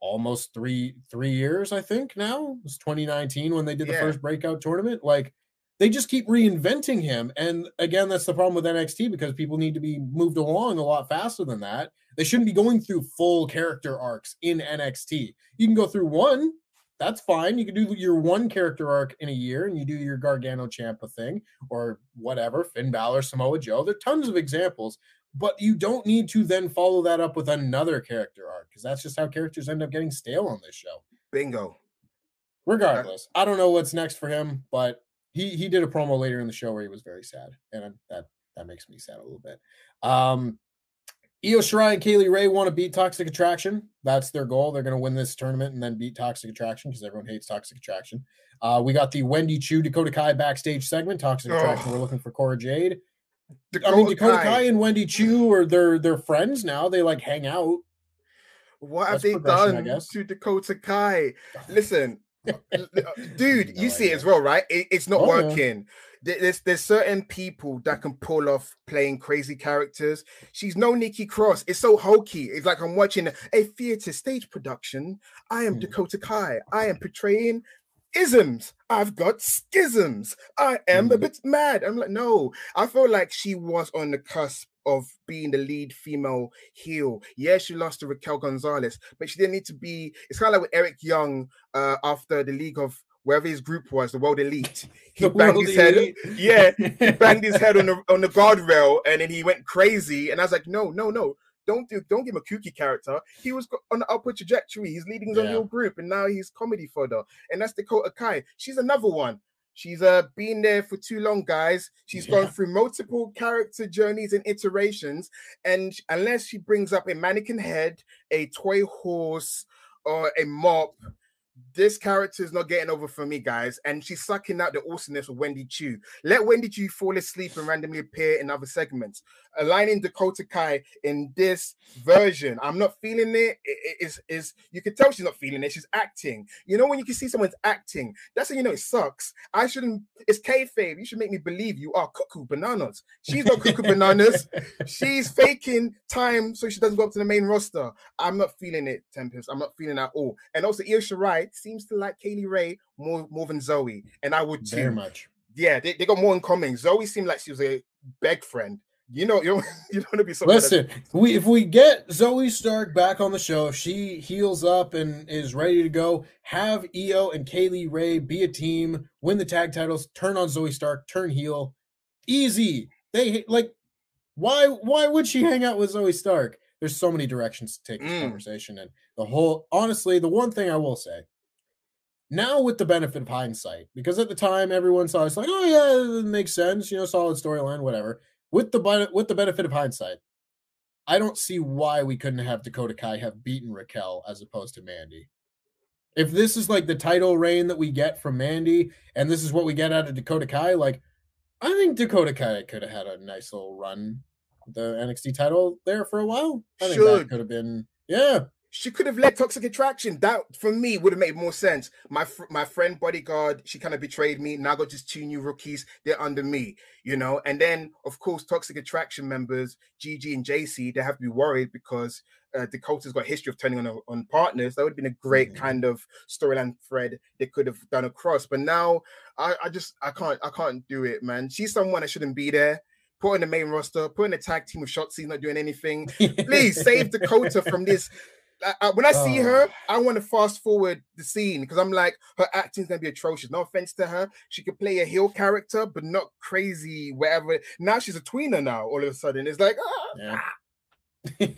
almost three three years, I think. Now it was 2019 when they did the yeah. first breakout tournament. Like they just keep reinventing him. And again, that's the problem with NXT because people need to be moved along a lot faster than that. They shouldn't be going through full character arcs in NXT. You can go through one, that's fine. You can do your one character arc in a year and you do your Gargano Ciampa thing or whatever, Finn Balor, Samoa Joe. There are tons of examples, but you don't need to then follow that up with another character arc because that's just how characters end up getting stale on this show. Bingo. Regardless, I don't know what's next for him, but he he did a promo later in the show where he was very sad, and that that makes me sad a little bit. Um, Io Shirai and Kay Lee Ray want to beat Toxic Attraction. That's their goal. They're going to win this tournament and then beat Toxic Attraction because everyone hates Toxic Attraction. Uh, we got the Wendy Choo Dakota Kai backstage segment. Toxic Attraction. We're looking for Cora Jade. Dakota I mean, Dakota Kai. Kai and Wendy Choo are they're they're friends now. They like hang out. What That's have they done to Dakota Kai? Listen, dude, you see it as well, right? It, it's not oh, working. Yeah. There's there's certain people that can pull off playing crazy characters. She's no Nikki Cross. It's so hokey. It's like I'm watching a theater stage production. I am mm. Dakota Kai. I am portraying isms. I've got schisms. I am mm. a bit mad. I'm like, no. I feel like she was on the cusp of being the lead female heel. Yeah, she lost to Raquel Gonzalez, but she didn't need to be. It's kind of like with Eric Young uh, after the League of wherever his group was, the World Elite. He the banged his head. Yeah, he banged his head on the on the guardrail, and then he went crazy. And I was like, no, no, no. Don't do, don't give him a kooky character. He was on the upward trajectory. He's leading his yeah. own little group, and now he's comedy fodder. And that's Dakota Kai. She's another one. She's uh been there for too long, guys. She's yeah. gone through multiple character journeys and iterations, and unless she brings up a mannequin head, a toy horse, or a mop, this character is not getting over for me, guys. And she's sucking out the awesomeness of Wendy Choo. Let Wendy Choo fall asleep and randomly appear in other segments. Aligning Dakota Kai in this version, I'm not feeling it. it is is you can tell she's not feeling it. She's acting. You know when you can see someone's acting, that's when you know it sucks. I shouldn't. It's kayfabe. You should make me believe you are cuckoo bananas. She's not cuckoo bananas. She's faking time so she doesn't go up to the main roster. I'm not feeling it, Tempest. I'm not feeling at all. And also, Io Shirai seems to like Kay Lee Ray more more than Zoey, and I would too. Very much. Yeah, they, they got more in common. Zoey seemed like she was a beg friend. You know, you don't, you don't want to be so. Listen, we if we get Zoey Stark back on the show, if she heals up and is ready to go, have Io and Kay Lee Ray be a team, win the tag titles, turn on Zoey Stark, turn heel, easy. They like, why why would she hang out with Zoey Stark? There's so many directions to take this mm. conversation, and the whole honestly, the one thing I will say now with the benefit of hindsight, because at the time everyone saw it's like, oh yeah, it makes sense, you know, solid storyline, whatever. With the with the benefit of hindsight, I don't see why we couldn't have Dakota Kai have beaten Raquel as opposed to Mandy. If this is like the title reign that we get from Mandy, and this is what we get out of Dakota Kai, like I think Dakota Kai could have had a nice little run the NXT title there for a while. I think Should. that could have been yeah she could have led Toxic Attraction. That for me would have made more sense. My fr- my friend Bodyguard, she kind of betrayed me. Now I got just two new rookies. They're under me, you know. And then of course Toxic Attraction members Gigi and Jacy, they have to be worried because uh, Dakota's got a history of turning on on partners. That would have been a great mm-hmm. kind of storyline thread they could have done across. But now I, I just I can't I can't do it, man. She's someone that shouldn't be there put in the main roster, put in a tag team with Shotzi not doing anything. Please save Dakota from this I, when I see her, Oh. I want to fast forward the scene because I'm like, her acting's gonna be atrocious. No offense to her, she could play a heel character, but not crazy. Whatever. Now she's a tweener. Now all of a sudden, it's like, ah, Yeah.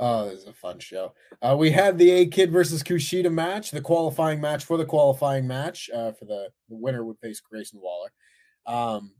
oh, this is a fun show. Uh, we had the A Kid versus Kushida match, the qualifying match for the qualifying match. Uh, for the, the winner would face Grayson Waller. Um,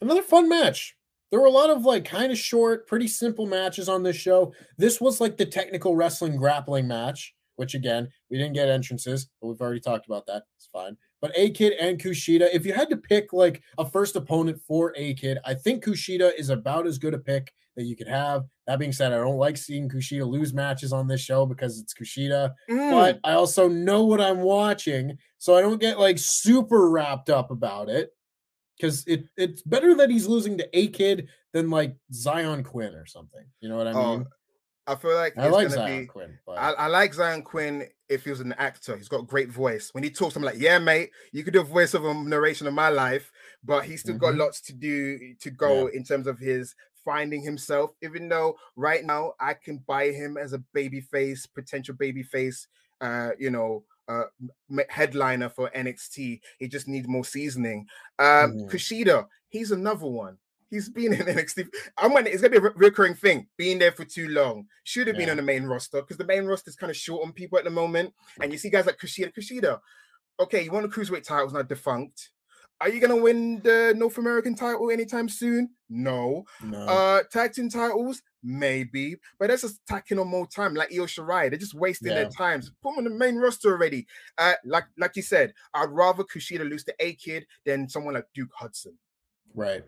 another fun match. There were a lot of like kind of short, pretty simple matches on this show. This was like the technical wrestling grappling match, which again, we didn't get entrances, but we've already talked about that. It's fine. But A Kid and Kushida, if you had to pick like a first opponent for A Kid, I think Kushida is about as good a pick that you could have. That being said, I don't like seeing Kushida lose matches on this show because it's Kushida, mm, but I also know what I'm watching, so I don't get like super wrapped up about it. Because it it's better that he's losing to A Kid than like Xyon Quinn or something. You know what I oh, mean? I feel like I like Xyon be. Quinn, but I, I like Xyon Quinn if he was an actor. He's got a great voice. When he talks, I'm like, yeah, mate, you could do a voice of a narration of my life, but he's still got Mhm. lots to do to go in terms of his finding himself. Even though right now I can buy him as a baby face, potential baby face, uh, you know, uh, headliner for NXT. He just needs more seasoning. Um, Mhm. Kushida, he's another one. He's been in NXT. I'm gonna. It's gonna be a re- recurring thing. Being there for too long should have been on the main roster because the main roster is kind of short on people at the moment. And you see guys like Kushida. Kushida, okay, you want the cruiserweight title's not defunct. Are you gonna win the North American title anytime soon? No. no. Uh, tag team titles, maybe, but that's just tacking on more time, like Io Shirai. They're just wasting Yeah. their times. Put them on the main roster already. Uh, like like you said, I'd rather Kushida lose to A Kid than someone like Duke Hudson. Right.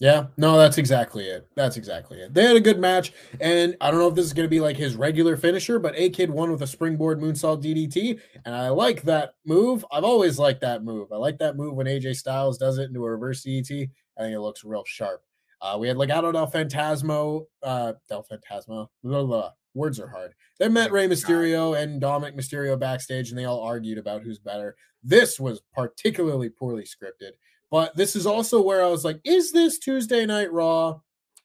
Yeah, no, that's exactly it. That's exactly it. They had a good match, and I don't know if this is going to be like his regular finisher, but A Kid won with a springboard moonsault DDT, and I like that move. I've always liked that move. I like that move when AJ Styles does it into a reverse DDT. I think it looks real sharp. Uh, we had Legado del Fantasmo, uh, del Fantasmo. Blah, blah, Words are hard. They met Rey Mysterio and Dominik Mysterio backstage, and they all argued about who's better. This was particularly poorly scripted. But this is also where I was like, is this Tuesday Night Raw?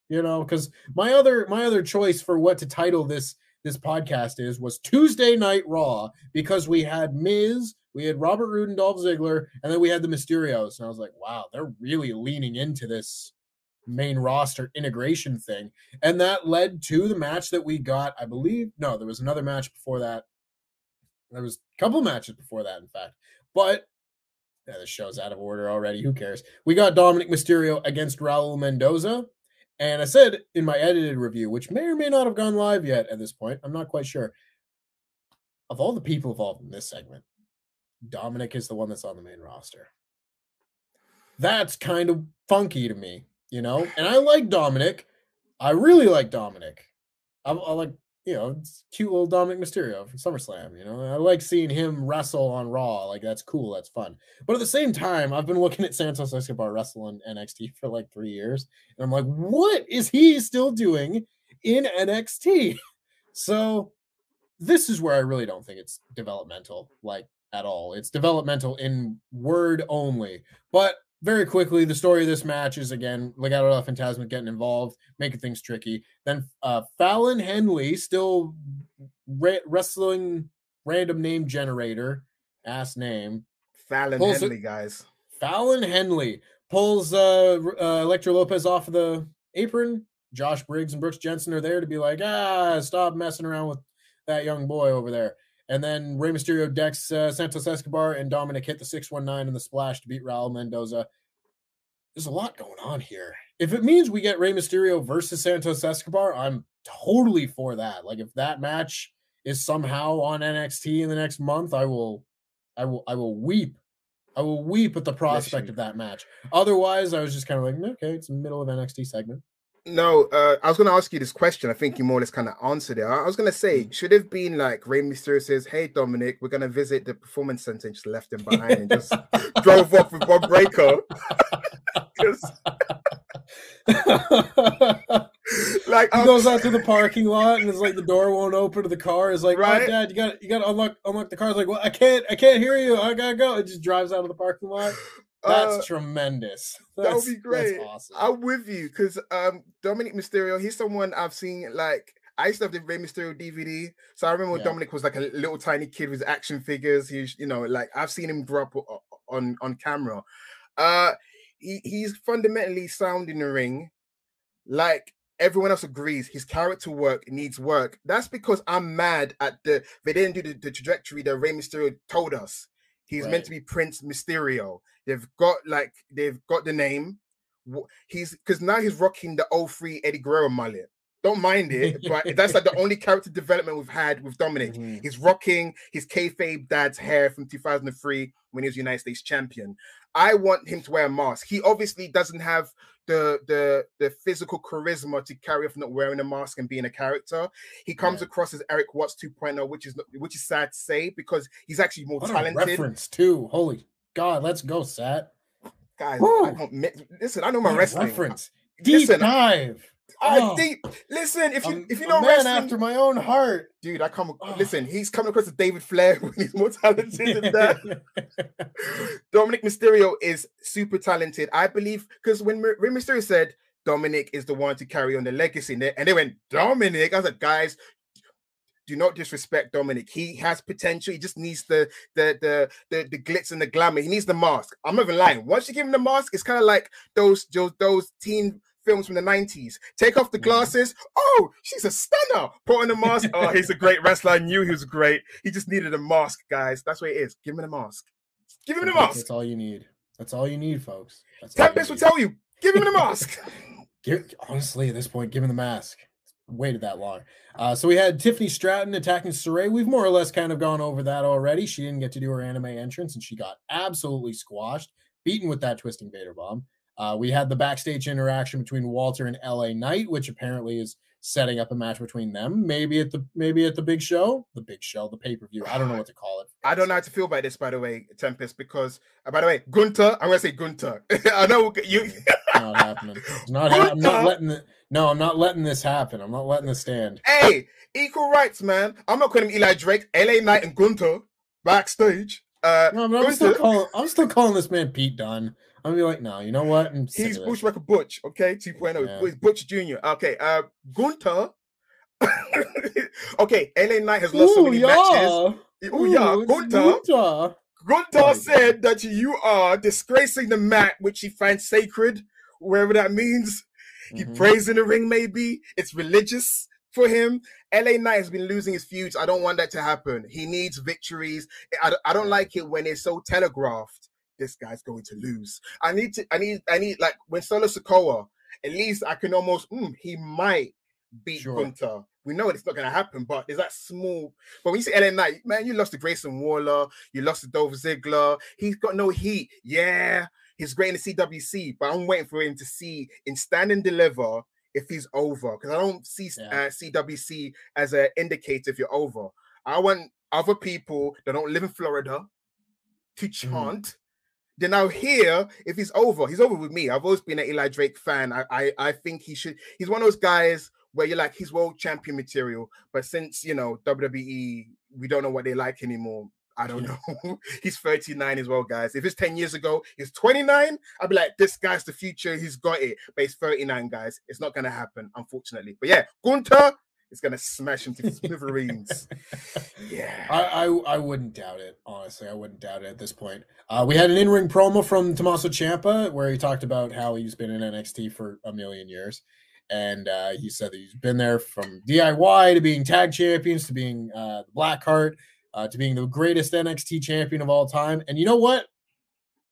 You know, because my other my other choice for what to title this this podcast is was Tuesday Night Raw because we had Miz, we had Robert Roode and Dolph Ziggler, and then we had the Mysterios. And I was like, wow, they're really leaning into this main roster integration thing. And that led to the match that we got, I believe. No, there was another match before that. There was a couple matches before that, in fact. But yeah, the show's out of order already. Who cares? We got Dominik Mysterio against Raul Mendoza. And I said in my edited review, which may or may not have gone live yet at this point, I'm not quite sure. Of all the people involved in this segment, Dominik is the one that's on the main roster. That's kind of funky to me, you know? And I like Dominik. I really like Dominik. I, I like, you know, cute little Dominik Mysterio from SummerSlam, you know? I like seeing him wrestle on Raw. Like, that's cool. That's fun. But at the same time, I've been looking at Santos Escobar wrestle on NXT for like three years. And I'm like, what is he still doing in NXT? So this is where I really don't think it's developmental, like at all. It's developmental in word only. But very quickly, the story of this match is again Legado del Fantasma getting involved, making things tricky. Then uh, Fallon Henley, still re- wrestling random name generator, ass name, Fallon it- Henley, guys. Fallon Henley pulls uh, uh Elektra Lopez off of the apron. Josh Briggs and Brooks Jensen are there to be like, ah, stop messing around with that young boy over there. And then Rey Mysterio decks uh, Santos Escobar and Dominik hit the 619 and the splash to beat Raul Mendoza. There's a lot going on here. If it means we get Rey Mysterio versus Santos Escobar, I'm totally for that. Like if that match is somehow on NXT in the next month, I will I will I will weep. I will weep at the prospect you. of that match. Otherwise, I was just kind of like, okay, it's the middle of NXT segment. No, uh, I was going to ask you this question. I think you more or less kind of answered it. I I was going to Mm. say, should have been like Rey Mysterio says, "Hey Dominik, we're going to visit the performance center," and just left him behind and just drove off with one breaker. like, he I'm- goes out to the parking lot and it's like the door won't open to the car. It's like, right, Right. Dad, you got you got to unlock unlock the car. It's like, well, I can't I can't hear you. I gotta go. It just drives out of the parking lot. That's uh, tremendous. that would be great. That's awesome. I'm with you because um, Dominik Mysterio, he's someone I've seen like I used to have the Rey Mysterio DVD. So I remember Yeah. Dominik was like a little tiny kid with action figures. He's, you know, like I've seen him grow up on on camera. Uh, he, he's fundamentally sound in the ring. Like everyone else agrees, his character work needs work. That's because I'm mad at the they didn't do the, the trajectory that Rey Mysterio told us. He's Right. meant to be Prince Mysterio. They've got like they've got the name. He's because now he's rocking the 03 Eddie Guerrero mullet. Don't mind it, but that's like the only character development we've had with Dominik. Mhm. He's rocking his kayfabe dad's hair from 2003 when he was United States champion. I want him to wear a mask. He obviously doesn't have the the the physical charisma to carry off not wearing a mask and being a character. He comes Yeah. across as Erik Watts 2.0, which is not- which is sad to say because he's actually more What talented. reference too. Holy God, let's go, Sat. Guys, Woo! I don't listen. I know my wrestling. reference. Deep Listen, dive. I Oh. deep. Listen, if you if you know man wrestling, after my own heart. dude, I come. Oh. Listen, he's coming across as David Flair when he's more talented than that. Dominik Mysterio is super talented. I believe because when Rey Mysterio said Dominik is the one to carry on the legacy, and they, and they went Dominik. I was like, guys, do not disrespect Dominik. He has potential. He just needs the the the the, the glitz and the glamour. He needs the mask. I'm not even lying. Once you give him the mask, it's kind of like those those those teen films from the 90s. Take off the Mhm. glasses. Oh, she's a stunner. Put on the mask. Oh, he's a great wrestler. I knew he was great. He just needed a mask, guys. That's what it is. Give him the mask. Give him the That's- mask. That's all you need. That's all you need, folks. That's Tempest will tell you. Give him the mask. Give, honestly, at this point, give him the mask. Waited that long. Uh, so we had Tiffany Stratton attacking Sarray. We've more or less kind of gone over that already. She didn't get to do her anime entrance, and she got absolutely squashed, beaten with that twisting Vader bomb. Uh, we had the backstage interaction between Walter and LA Knight, which apparently is setting up a match between them. Maybe at the maybe at the big show, the big show, the pay per view. I don't know what to call it. I don't know how to feel about this, by the way, Tempest, because uh, by the way, Gunther, I'm gonna say Gunther. I know you Not happening. It's not. ha- I'm not letting it. No, I'm not letting this happen. I'm not letting this stand. hey, equal rights, man. I'm not calling him Eli Drake, LA Knight, and Gunther backstage. Uh No, but I'm still calling. I'm still calling this man Pete Dunne. I'm gonna be like, no, you know what? I'm he's of Bush this. Record Butch, okay, 2.0. Yeah. He's Butch Jr. Okay, uh Gunther. okay, LA Knight has lost so many matches. Oh yeah, Ooh, it's Gunther. Gunther. Gunther said that you are disgracing the mat which he finds sacred, wherever that means. He Mhm. prays in the ring, maybe. It's religious for him. LA Knight has been losing his feuds. I don't want that to happen. He needs victories. I, I don't like it when it's so telegraphed. This guy's going to lose. I need to, I need, I need, like, when Solo Sikoa, at least I can almost, mm, he might beat Sure. Gunther. We know it's not going to happen, but there's that small. But when you see LA Knight, man, you lost to Grayson Waller, you lost to Dolph Ziggler. He's got no heat. Yeah, he's great in the CWC, but I'm waiting for him to see in stand and deliver if he's over because I don't see Yeah. uh, CWC as an indicator if you're over. I want other people that don't live in Florida to chant. Then now here, if he's over, he's over with me. I've always been an Eli Drake fan. I, I I think he should. He's one of those guys where you're like he's world champion material, but since you know WWE, we don't know what they like anymore. I don't know. he's 39 as well, guys. If it's 10 years ago, he's 29. I'd be like, this guy's the future. He's got it. But he's 39, guys. It's not gonna happen, unfortunately. But yeah, Gunther is gonna smash him to smithereens. yeah. I, I I wouldn't doubt it. Honestly, I wouldn't doubt it at this point. Uh, we had an in-ring promo from Tommaso Ciampa where he talked about how he's been in NXT for a million years, and uh, he said that he's been there from DIY to being tag champions to being uh, the Blackheart uh, to being the greatest NXT champion of all time. And you know what?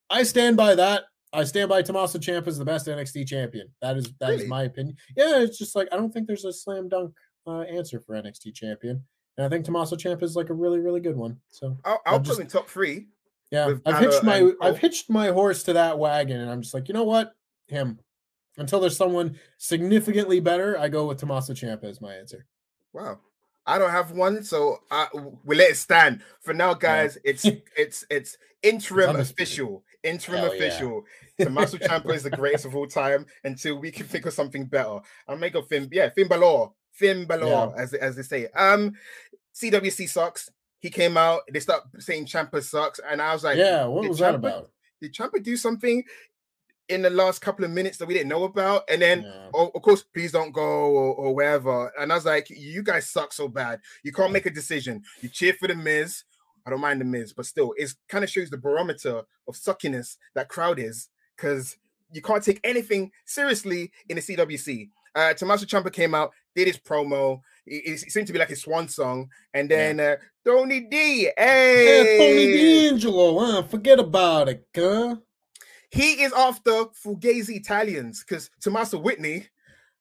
I stand by that. I stand by Tommaso Ciampa as the best NXT champion. That is that is Really? my opinion. Yeah, it's just like I don't think there's a slam dunk uh, answer for NXT champion. And I think Tommaso Ciampa is like a really, really good one. So I'll, I'll I'm put him top three. yeah, I've hitched my and I've hitched my horse to that wagon, and I'm just like, you know what, him. Until there's someone significantly better, I go with Tommaso Ciampa as my answer. Wow. I don't have one, so I, we'll let it stand. For now, guys, it's it's it's interim undisputed. official. Interim Hell yeah. official. Tommaso Ciampa is the greatest of all time until we can think of something better. I'll make a Finn, yeah, Finn Balor. Finn Balor, as, as they say. Um, CWC sucks. He came out, they start saying Ciampa sucks, and I was like, yeah, what was that about? Did Ciampa do something? in the last couple of minutes that we didn't know about. And then, Yeah. oh, of course, please don't go or, or wherever. And I was like, you guys suck so bad. You can't make a decision. You cheer for the Miz. I don't mind the Miz, but still, it kind of shows the barometer of suckiness that crowd is because you can't take anything seriously in the CWC. Uh, Tommaso Ciampa came out, did his promo. It, it seemed to be like his swan song. And then uh, Tony D, hey, Yeah, Tony D'Angelo, huh? Forget about it, huh? he is after Fugazi Italians because Tommaso Whitney.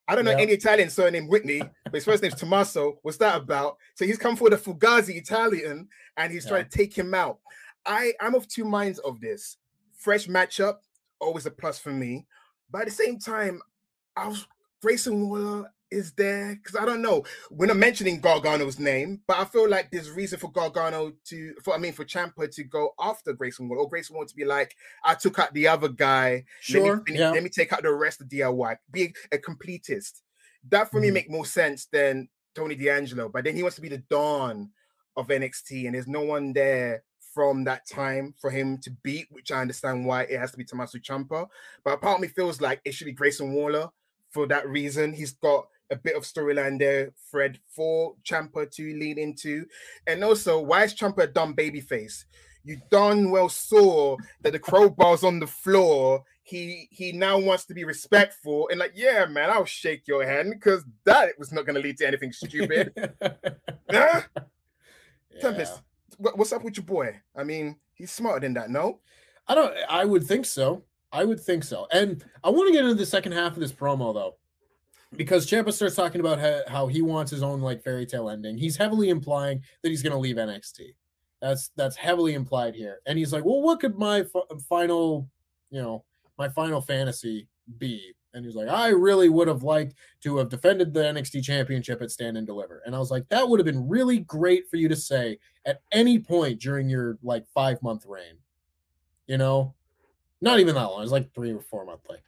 I don't know Yeah. any Italian surname Whitney, but his first name's Tommaso. What's that about? So he's come for the Fugazi Italian and he's trying to take him out. I, I'm of two minds of this. Fresh matchup, always a plus for me. But at the same time, I was Grayson Waller is there because I don't know. We're not mentioning Gargano's name, but I feel like there's reason for Gargano to, for I mean, for Ciampa to go after Grayson Waller, or Grayson Waller to be like, I took out the other guy. Sure, Let me, yeah. let me take out the rest of DIY. Be a completist. That for me Mhm. make more sense than Tony D'Angelo. But then he wants to be the dawn of NXT, and there's no one there from that time for him to beat, which I understand why it has to be Tommaso Ciampa. But part of me feels like it should be Grayson Waller for that reason. He's got a bit of storyline there, Fred, for Ciampa to lean into. And also, why is Ciampa a dumb babyface? You darn well saw that the crowbar's on the floor. He he now wants to be respectful and like, yeah, man, I'll shake your hand because that was not going to lead to anything stupid. Huh? Tempest, what's up with your boy? I mean, he's smarter than that, no? I don't. I would think so. I would think so. And I want to get into the second half of this promo though, because Ciampa starts talking about how, how he wants his own like fairy tale ending. He's heavily implying that he's going to leave NXT. That's that's heavily implied here. And he's like, "Well, what could my fi- final, you know, my final fantasy be?" And he's like, "I really would have liked to have defended the NXT championship at Stand and Deliver." And I was like, "That would have been really great for you to say at any point during your like 5-month reign." You know, not even that long. It was like three or four month play.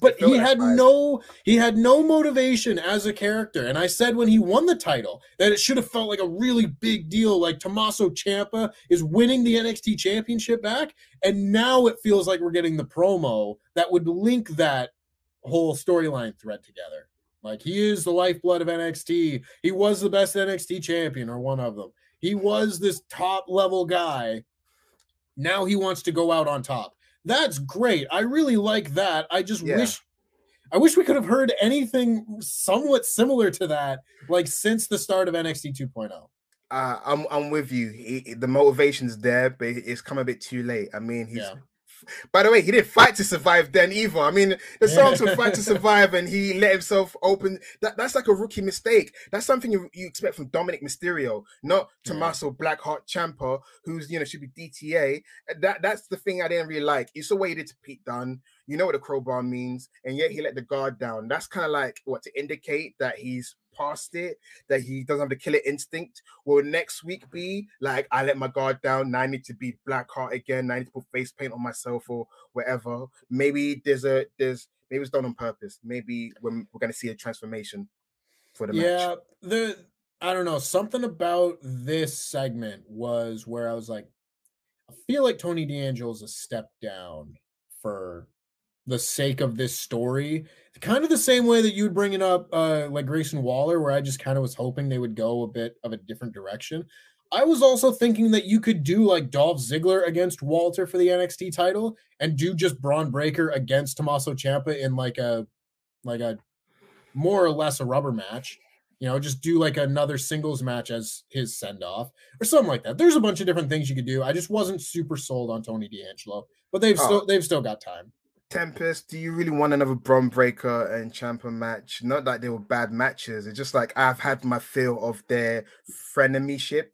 But he had no he had no motivation as a character. And I said when he won the title that it should have felt like a really big deal. Like Tommaso Ciampa is winning the NXT championship back. And now it feels like we're getting the promo that would link that whole storyline thread together. Like he is the lifeblood of NXT. He was the best NXT champion or one of them. He was this top level guy. Now he wants to go out on top. That's great. I really like that. I just Yeah. wish I wish we could have heard anything somewhat similar to that like since the start of NXT 2.0. Uh, I'm I'm with you. He- he- the motivation's there, but it's come a bit too late. I mean, he's. Yeah. By the way, he didn't fight to survive then either. I mean, the songs were fight to survive, and he let himself open. That that's like a rookie mistake. That's something you, you expect from Dominik Mysterio, not Yeah. Tommaso Blackheart Ciampa, who's you know should be DTA. That that's the thing I didn't really like. It's the way he did to Pete Dunne. You know what a crowbar means, and yet he let the guard down. That's kind of like what to indicate that he's past it, that he doesn't have the killer instinct. Will next week be like I let my guard down? Now I need to be Blackheart again. Now I need to put face paint on myself or whatever. Maybe there's a there's maybe it's done on purpose. Maybe we're, we're gonna see a transformation for the yeah, match. Yeah, the I don't know, something about this segment was where I was like I feel like Tony D'Angelo's a step down for the sake of this story. Kind of the same way that you would bring it up uh like Grayson Waller where I just kind of was hoping they would go a bit of a different direction. I was also thinking that you could do like Dolph Ziggler against Walter for the NXT title and do just Bron Breakker against Tommaso Ciampa in like a like a more or less a rubber match. You know, just do like another singles match as his send off or something like that. There's a bunch of different things you could do. I just wasn't super sold on Tony D'Angelo, but they've Oh. still they've still got time. Tempest, do you really want another Bron Breakker and Ciampa match? Not that they were bad matches. It's just like I've had my feel of their frenemyship.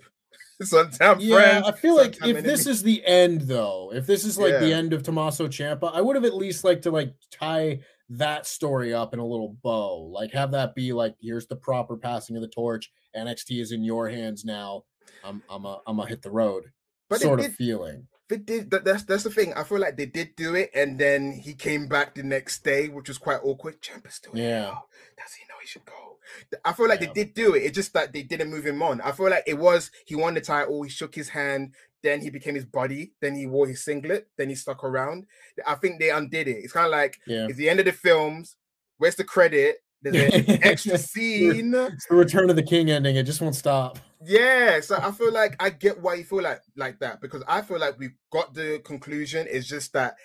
Sometimes Yeah, friends, I feel like if this is the end though, if this is like the end of Tommaso Ciampa, I would have at least liked to like tie that story up in a little bow. Like have that be like here's the proper passing of the torch. NXT is in your hands now. I'm I'm a I'm a hit the road But it sort of did- feeling. They did that, that's that's the thing. I feel like they did do it, and then he came back the next day, which was quite awkward. Ciampa still Yeah. yeah. Does he know he should go? I feel like Yeah. they did do it. It's just that they didn't move him on. I feel like it was he won the title, he shook his hand, then he became his buddy, then he wore his singlet, then he stuck around. I think they undid it. It's kind of like Yeah. it's the end of the films. Where's the credit? There's an extra scene. It's the Return of the King ending. It just won't stop. Yeah, so I feel like I get why you feel like like that because I feel like we've got the conclusion. It's just that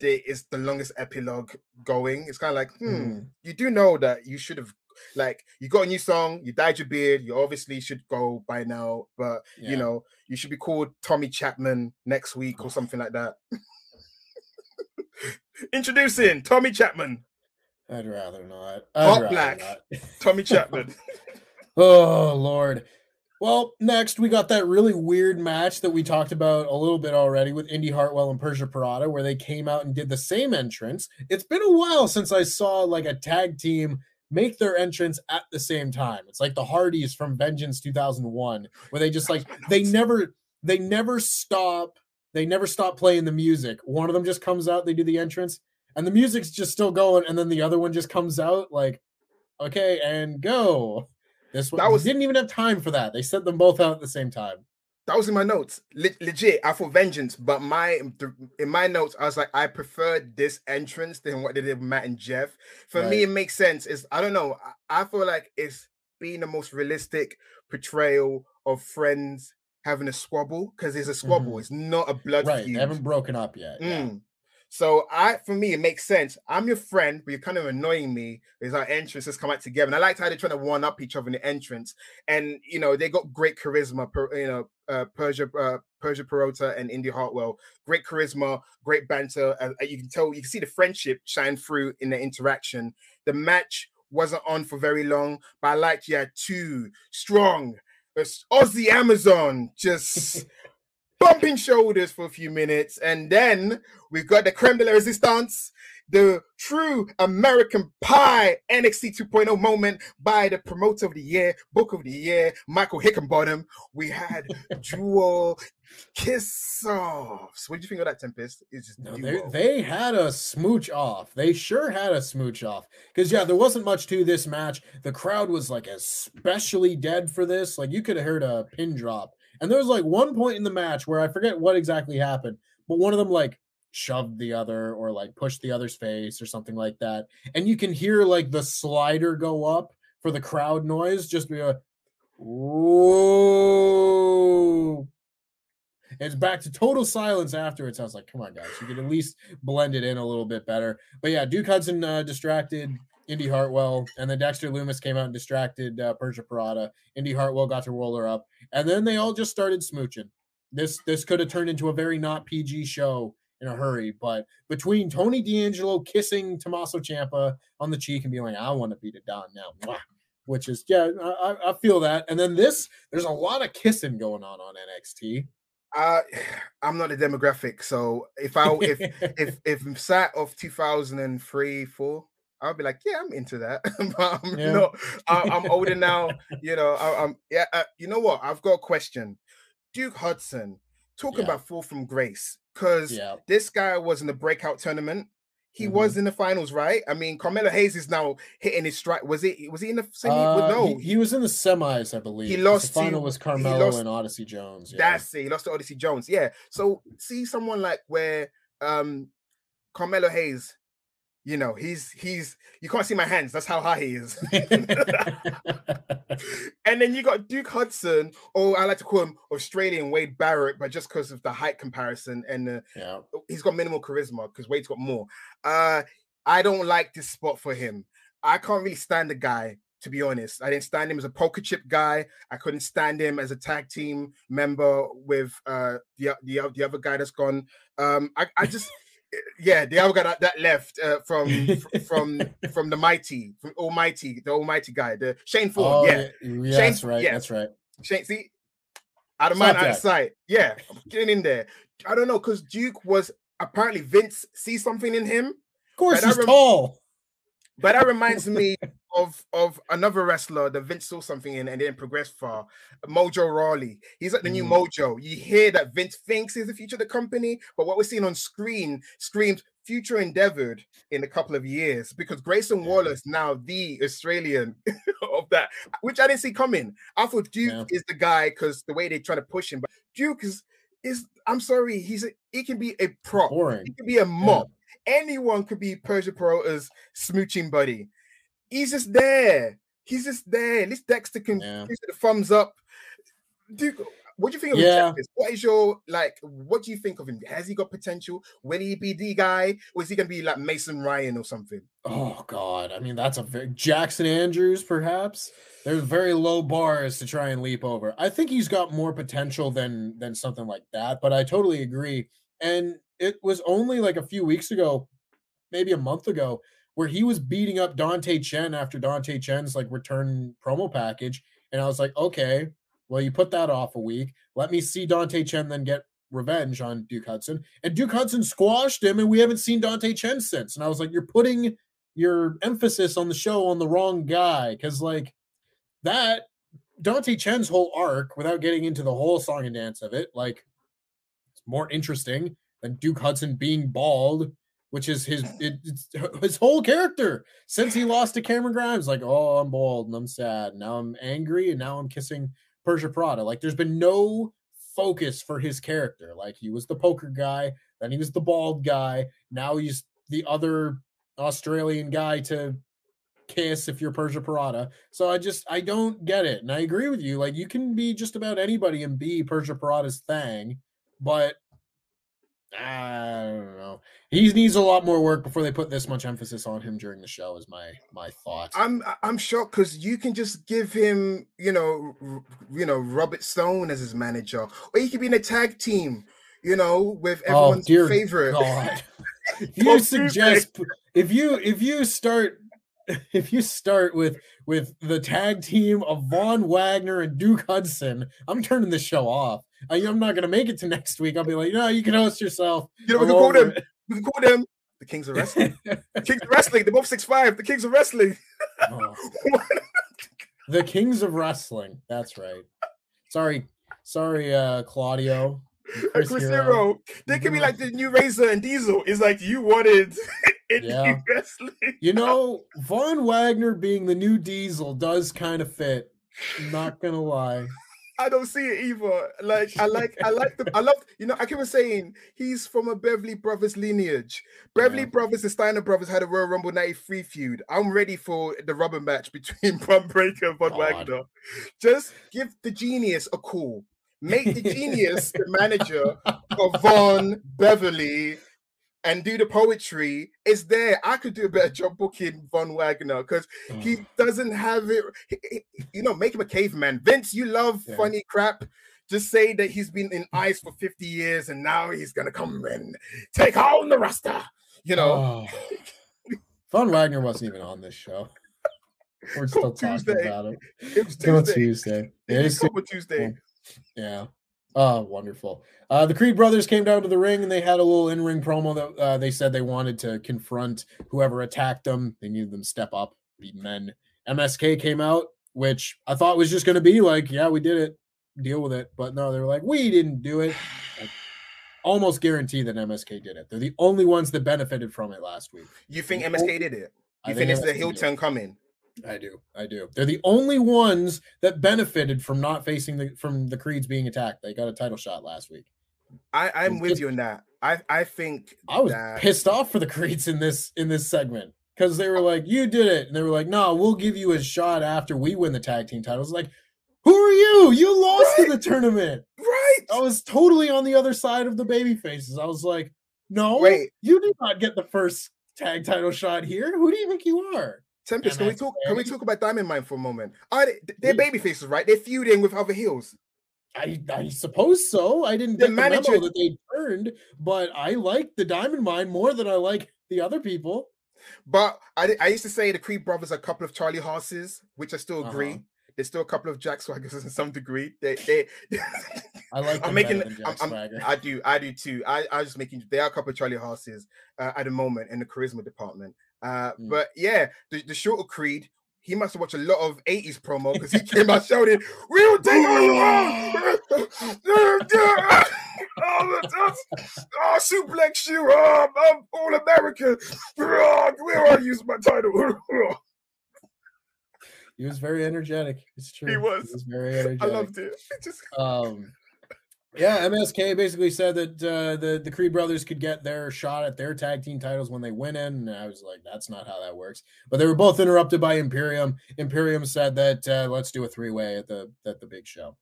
there is the longest epilogue going. It's kind of like, hmm, Mhm. you do know that you should have like you got a new song, you dyed your beard, you obviously should go by now, but Yeah. you know, you should be called Tommy Chapman next week or something like that. Introducing Tommy Chapman, I'd rather not. Hot I'd rather black. not. Tommy Chapman. Oh Lord. Well, next we got that really weird match that we talked about a little bit already with Indy Hartwell and Persia Pirotta, where they came out and did the same entrance. It's been a while since I saw like a tag team make their entrance at the same time. It's like the Hardys from Vengeance 2001, where they just like they never they never stop they never stop playing the music. One of them just comes out, they do the entrance, and the music's just still going, and then the other one just comes out like, okay, and go. This one That was- didn't even have time for that. They sent them both out at the same time. That was in my notes. Le- legit, I for vengeance, but my in my notes, I was like, I preferred this entrance than what they did with Matt and Jeff. For me, it makes sense. Is I don't know. I, I feel like it's being the most realistic portrayal of friends having a squabble because it's a squabble. Mhm. It's not a blood Right. feud. They haven't broken up yet. yeah. Mm. So I, for me, it makes sense. I'm your friend, but you're kind of annoying me. Is our entrances come out together, and I liked how they're trying to one up each other in the entrance. And you know, they got great charisma. Per, you know, uh, Persia, uh, Persia Pirotta and Indy Hartwell, great charisma, great banter. Uh, you can tell, you can see the friendship shine through in the interaction. The match wasn't on for very long, but I liked you had two strong uh, Aussie Amazon just bumping shoulders for a few minutes, and then we've got the creme de la resistance, the true American Pie NXT 2.0 moment by the promoter of the year, book of the year, Michael Hickenbottom. We had dual kiss offs. What do you think of that, Tempest? It's just No, they, they had a smooch off. They sure had a smooch off. Because, yeah, there wasn't much to this match. The crowd was like especially dead for this. Like, you could have heard a pin drop. And there was like one point in the match where I forget what exactly happened, but one of them like shoved the other or like pushed the other's face or something like that. And you can hear like the slider go up for the crowd noise, just be a whoa. It's back to total silence afterwards. I was like, come on, guys, you could at least blend it in a little bit better. But yeah, Duke Hudson uh, distracted Indy Hartwell, and then Dexter Lumis came out and distracted uh, Persia Pirotta. Indy Hartwell got to roll her up, and then they all just started smooching. This this could have turned into a very not PG show in a hurry, but between Tony D'Angelo kissing Tommaso Ciampa on the cheek and being like, "I want to beat it down now," which is yeah, I, I- feel that. And then this, there's a lot of kissing going on on NXT. Uh, I'm not a demographic, so if I if if if I'm sat of 2003 4 i would be like yeah i'm into that but i'm Yeah. not I, i'm older now you know I, i'm yeah uh, you know what i've got a question duke hudson talking Yeah. about fall from grace because yeah, this guy was in the breakout tournament he Mhm. was in the finals right i mean carmelo hayes is now hitting his strike was it was he in the semi Uh, no he, he was in the semis, I believe. 'cause lost The final to- was Carmelo lost- and Odyssey Jones. Yeah. That's it. He lost to Odyssey Jones. Yeah. So see someone like where um Carmelo Hayes, you know, he's he's you can't see my hands. That's how high he is. and then you got Duke Hudson, or I like to call him Australian Wade Barrett, but just because of the height comparison and uh, yeah. he's got minimal charisma because Wade's got more. Uh I don't like this spot for him. I can't really stand the guy, to be honest. I didn't stand him as a poker chip guy. I couldn't stand him as a tag team member with uh the the, the other guy that's gone. Um I, I just yeah, the other guy that, left uh, from from from the mighty, from Almighty, the Almighty guy, the Shane Ford. Oh, yeah. yeah, Shane- that's right. yeah. That's right. Shane, see, out of mind, out of sight. Yeah, I'm getting in there. I don't know because Duke was apparently Vince sees something in him. Of course, he's rem- tall. But that reminds me of of another wrestler that Vince saw something in and didn't progress far. Mojo Rawley. He's like the new Mm. Mojo. You hear that Vince thinks he's the future of the company, but what we're seeing on screen screams future endeavored in a couple of years because Grayson Yeah. Waller is now the Australian of that, which I didn't see coming. I thought Duke Yeah. is the guy because the way they're trying to push him, but Duke is is I'm sorry, he's a, he can be a prop, he Boring. can be a mop. Anyone could be Persia Pirotta's smooching buddy. He's just there. He's just there. At least Dexter can Yeah. give it a thumbs up. Duke, what do you think of Yeah. him? What is your like? What do you think of him? Has he got potential? Will he be the guy, or is he gonna be like Mason Ryan or something? Oh God! I mean, that's a very Jackson Andrews, perhaps. There's very low bars to try and leap over. I think he's got more potential than than something like that. But I totally agree. And it was only like a few weeks ago, maybe a month ago, where he was beating up Dante Chen after Dante Chen's like return promo package, and I was like, okay, well, you put that off a week. Let me see Dante Chen then get revenge on Duke Hudson. And Duke Hudson squashed him, and we haven't seen Dante Chen since. And I was like, you're putting your emphasis on the show on the wrong guy because like that Dante Chen's whole arc, without getting into the whole song and dance of it, like it's more interesting than Duke Hudson being bald, which is his it, his whole character since he lost to Cameron Grimes. Like, oh, I'm bald and I'm sad. Now I'm angry and now I'm kissing Persia Prada. Like, there's been no focus for his character. Like, he was the poker guy, then he was the bald guy. Now he's the other Australian guy to kiss if you're Persia Pirotta. So I just I don't get it. And I agree with you. Like you can be just about anybody and be Persia Pirotta's thing, but I don't know. He needs a lot more work before they put this much emphasis on him during the show. Is my my thought. I'm I'm shocked because you can just give him, you know, r- you know, Robert Stone as his manager, or he could be in a tag team, you know, with oh, everyone's oh dear favorite. God! If you suggest if you if you start if you start with with the tag team of Von Wagner and Duke Hudson, I'm turning the show off. I, I'm not gonna make it to next week. I'll be like, no, you can host yourself. You know, we I'm can call them. it." We can call them the Kings of Wrestling. Kings of Wrestling. They're both six five. The Kings of Wrestling. Oh. the Kings of Wrestling. That's right. Sorry, sorry, uh, Claudio. Chris, Chris Hero. Hero. They could be like the new Razor and Diesel. It's like you wanted in Yeah. wrestling. You know, Von Wagner being the new Diesel does kind of fit. I'm Not gonna lie. I don't see it either. Like I like I like the I love you know I keep on saying he's from a Beverly Brothers lineage. Beverly Yeah. Brothers and Steiner Brothers had a Royal Rumble 93 feud. I'm ready for the rubber match between Bron Breakker and Von God. Wagner. Just give the genius a call. Make the genius the manager of Von Beverly and do the poetry. is there. I could do a better job booking Von Wagner because he mm. doesn't have it. he- he- you know, make him a caveman. Vince, you love Yeah. funny crap. Just say that he's been in ice for 50 years and now he's gonna come and take on the roster. You know, Oh. Von Wagner wasn't even on this show. We're still talking Tuesday. about him. it was Tuesday. Tuesday. It It was Tuesday. Yeah. Oh, wonderful. Uh, the Creed brothers came down to the ring and they had a little in ring promo that uh, they said they wanted to confront whoever attacked them. They needed them to step up, be men. MSK came out, which I thought was just going to be like, yeah, we did it, deal with it. But no, they were like, we didn't do it. Like, almost guarantee that MSK did it. They're the only ones that benefited from it last week. You think MSK did it? I You think it's the turn coming? I do. I do. They're the only ones that benefited from not facing the from the Creeds being attacked. They got a title shot last week. I, I'm with you on that. I, I think I was that pissed off for the Creeds in this in this segment because they were uh, like, "You did it," and they were like, "No, we'll give you a shot after we win the tag team titles." Like, who are you? You lost in the tournament. right. I was totally on the other side of the baby faces. I was like, "No, Wait. you did not get the first tag title shot here. Who do you think you are?" Tempest, can we talk? Can we talk about Diamond Mine for a moment? Are they, they're baby faces, right? They're feuding with other heels. I, I suppose so. I didn't The get the manager- memo that they turned, but I like the Diamond Mine more than I like the other people. But I, I used to say the Creed brothers are a couple of Charlie Horses, which I still agree. Uh-huh. There's still a couple of Jack Swaggers in some degree. They, they, I like I'm making. I'm, I'm, I do. I do too. I, I was just making. They are a couple of Charlie Horses uh, at the moment in the charisma department. Uh, mm. But yeah, the, the shorter Creed, he must have watched a lot of 80s promo because he came out shouting, We will take over! oh, oh, suplex you! Oh, I'm all American! Oh, where are you? my title? he was very energetic. It's true. He was. He was very energetic. I loved it. Just... Um, yeah, MSK basically said that uh, the the Creed brothers could get their shot at their tag team titles when they win in, and I was like, that's not how that works. But they were both interrupted by Imperium. Imperium said that uh, let's do a three way at the at the big show.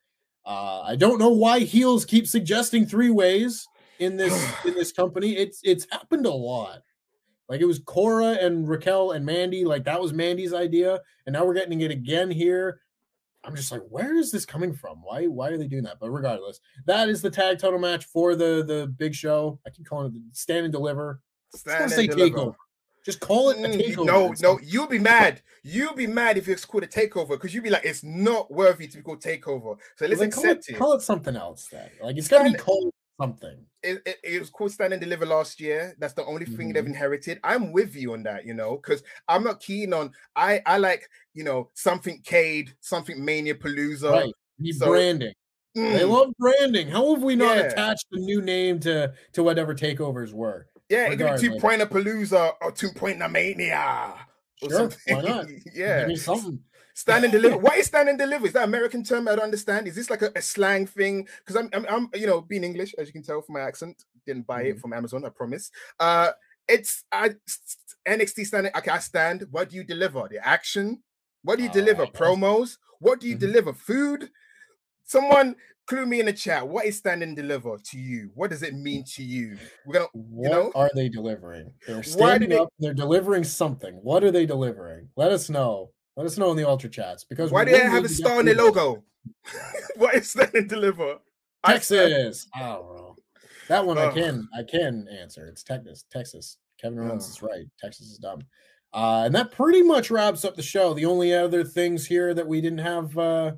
Uh, I don't know why heels keep suggesting three ways in this in this company. It's it's happened a lot. Like it was Cora and Raquel and Mandy. Like that was Mandy's idea, and now we're getting it again here. I'm just like, where is this coming from? Why why are they doing that? But regardless, that is the tag title match for the the big show. I keep calling it the stand and deliver. Stand and say deliver. takeover. Just call it mm, takeover. No, no, you'll be mad. You'll be mad if it's called a takeover because you'll be like, it's not worthy to be called takeover. So let's accept call it, it, Call it something else then. Like it's got to be called something. It, it, it, was called Stand and Deliver last year. That's the only mm-hmm. thing they've mm-hmm. inherited. I'm with you on that, you know, because I'm not keen on. I I like you know something Cade, something Mania Palooza. Right. Need so, branding. Mm, they love branding. How have we not yeah. attached a new name to to whatever takeovers were? Yeah, it could be two pointer Palooza or two pointer Mania. Sure, why not? yeah, something. Stand and deliver. what is stand and deliver? Is that American term? I don't understand. Is this like a, a slang thing? Because I'm, I'm, I'm, you know, being English, as you can tell from my accent. Didn't buy mm-hmm. it from Amazon, I promise. Uh, it's I NXT standing. Okay, I stand. What do you deliver? The action. What do you deliver? Promos. What do you mm-hmm. deliver? Food. Someone clue me in the chat. What is stand and deliver to you? What does it mean to you? We're gonna. What you know? are they delivering? They're standing they... up. They're delivering something. What are they delivering? Let us know. Let us know in the ultra chats because why do they have a star in their logo? what is that in deliver? Texas. I don't know. That one oh. I can I can answer. It's Texas. Texas. Kevin Owens oh. is right. Texas is dumb. Uh, and that pretty much wraps up the show. The only other things here that we didn't have uh,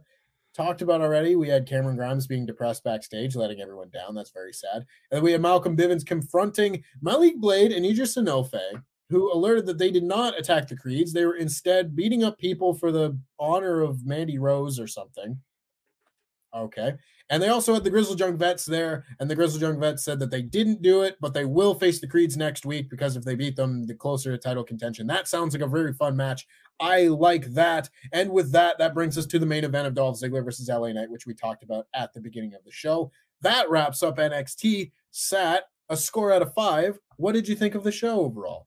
talked about already, we had Cameron Grimes being depressed backstage, letting everyone down. That's very sad. And we had Malcolm Bivens confronting Malik Blade and Edris Enofe who alerted that they did not attack the Creeds. They were instead beating up people for the honor of Mandy Rose or something. Okay. And they also had the Grizzled Young Vets there, and the Grizzled Young Vets said that they didn't do it, but they will face the Creeds next week because if they beat them, the closer to title contention. That sounds like a very fun match. I like that. And with that, that brings us to the main event of Dolph Ziggler versus LA Knight, which we talked about at the beginning of the show. That wraps up NXT. Sat a score out of five. What did you think of the show overall?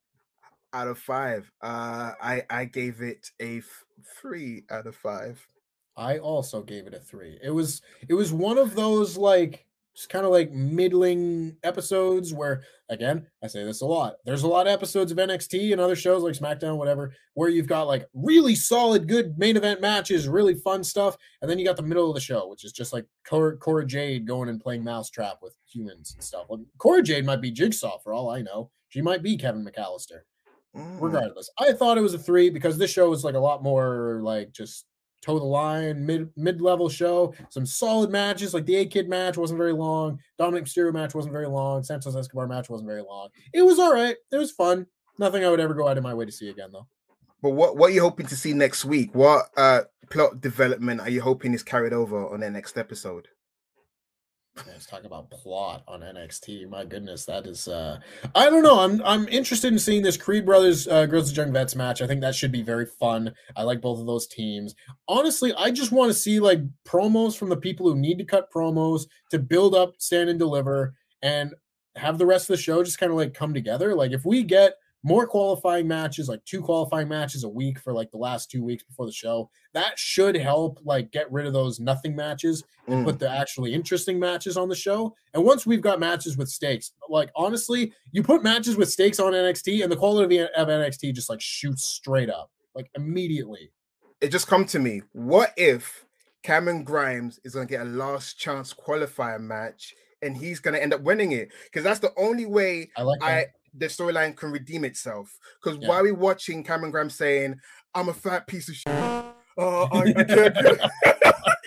Out of five. Uh, I I gave it a f- three out of five. I also gave it a three. It was it was one of those like just kind of like middling episodes where again I say this a lot. There's a lot of episodes of NXT and other shows like SmackDown, whatever, where you've got like really solid, good main event matches, really fun stuff, and then you got the middle of the show, which is just like Cora, Cora Jade going and playing mousetrap with humans and stuff. Well, Cora Jade might be Jigsaw for all I know. She might be Kevin McAllister. Mm. Regardless, I thought it was a three because this show was like a lot more like just toe the line, mid mid level show. Some solid matches, like the A Kid match wasn't very long. Dominik Mysterio match wasn't very long. Santos Escobar match wasn't very long. It was all right. It was fun. Nothing I would ever go out of my way to see again, though. But what what are you hoping to see next week? What uh plot development are you hoping is carried over on the next episode? Let's talk about plot on NXT. My goodness, that is uh I don't know. I'm I'm interested in seeing this Creed Brothers uh Grizzled Young Vets match. I think that should be very fun. I like both of those teams. Honestly, I just want to see like promos from the people who need to cut promos to build up, stand and deliver, and have the rest of the show just kind of like come together. Like if we get more qualifying matches, like two qualifying matches a week for like the last two weeks before the show. That should help like get rid of those nothing matches and mm. put the actually interesting matches on the show. And once we've got matches with stakes, like honestly, you put matches with stakes on NXT and the quality of NXT just like shoots straight up, like immediately. It just come to me. What if Cameron Grimes is going to get a last chance qualifier match and he's going to end up winning it? Because that's the only way I, like I the storyline can redeem itself. Because yeah. while we're watching Cameron Grimes saying, "I'm a fat piece of shit," uh, I, I can't,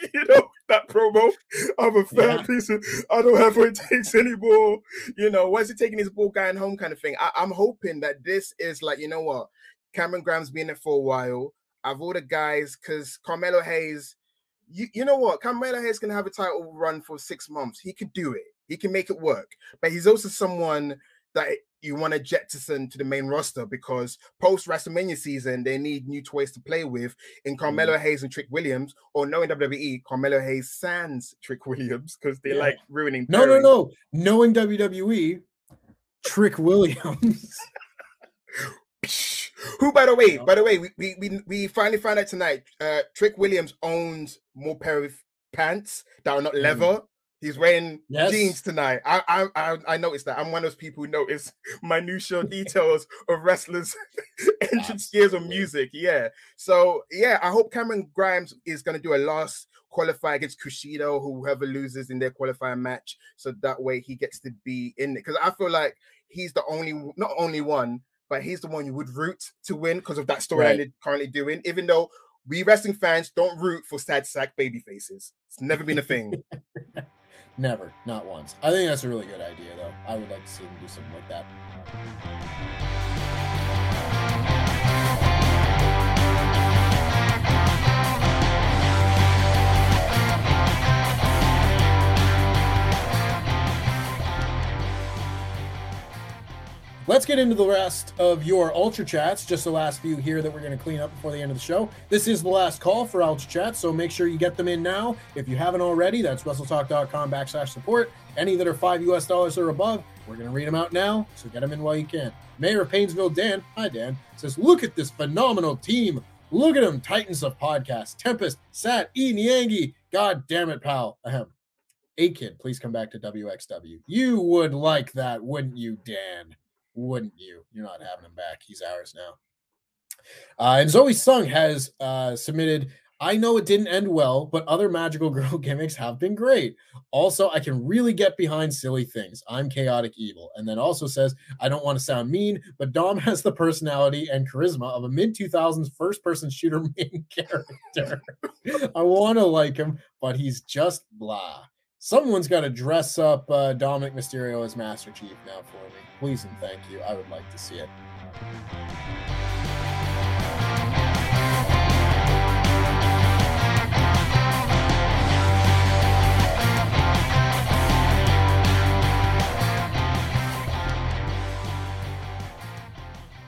you know, that promo I'm a fat Yeah. piece. Of, I don't have what it takes anymore. You know, when's he taking his ball going home kind of thing? I, I'm hoping that this is like, you know what? Cameron Grimes's been there for a while. I've all the guys because Carmelo Hayes, you, you know what? Carmelo Hayes can have a title run for six months. He could do it. He can make it work. But he's also someone that you want to jettison to the main roster because post WrestleMania season they need new toys to play with in Carmelo Hayes and Trick Williams, or knowing WWE, Carmelo Hayes sans Trick Williams because they Yeah. like ruining. No, no, no. Knowing WWE, Trick Williams. Who, by the way, by the way, we, we we we finally found out tonight. Uh, Trick Williams owns more pair of pants that are not Mm. He's wearing Yes. jeans tonight. I, I I I noticed that. I'm one of those people who notice minutiae details of wrestlers' entrance gears or music. Yeah. So yeah, I hope Cameron Grimes is gonna do a last qualify against Kushida, whoever loses in their qualifying match, so that way he gets to be in it. Because I feel like he's the only, not only one, but he's the one you would root to win because of that storyline Right. they're currently doing. Even though we wrestling fans don't root for sad sack baby faces, it's never been a thing. Never, not once. I think that's a really good idea, though. I would like to see them do something like that. Let's get into the rest of your Ultra Chats. Just the last few here that we're going to clean up before the end of the show. This is the last call for Ultra Chats, so make sure you get them in now. If you haven't already, that's WrestleTalk.com backslash support. Any that are five US dollars or above, we're going to read them out now, so get them in while you can. Mayor of Painesville, Dan, hi Dan, says, Look at this phenomenal team. Look at them, Titans of Podcast, Tempest, Sat, E. Nyangi. God damn it, pal. Ahem. A kid, please come back to WXW. You would like that, wouldn't you, Dan? Wouldn't you? You're not having him back. He's ours now. Uh, and Zoe Sung has uh, submitted. I know it didn't end well, but other magical girl gimmicks have been great. Also, I can really get behind silly things. I'm chaotic evil. And then also says, I don't want to sound mean, but Dom has the personality and charisma of a mid 2000s first person shooter main character. I want to like him, but he's just blah. Someone's got to dress up uh, Dominik Mysterio as Master Chief now for me. Please and thank you. I would like to see it.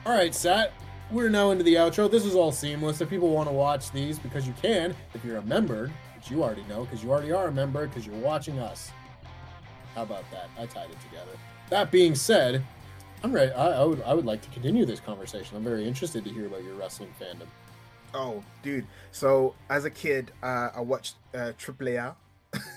All right, Sat. We're now into the outro. This is all seamless. If people want to watch these, because you can, if you're a member, which you already know, because you already are a member, because you're watching us. How about that? I tied it together. That being said, I'm ready. I, I would I would like to continue this conversation. I'm very interested to hear about your wrestling fandom. Oh, dude. So as a kid, uh, I watched uh, AAA,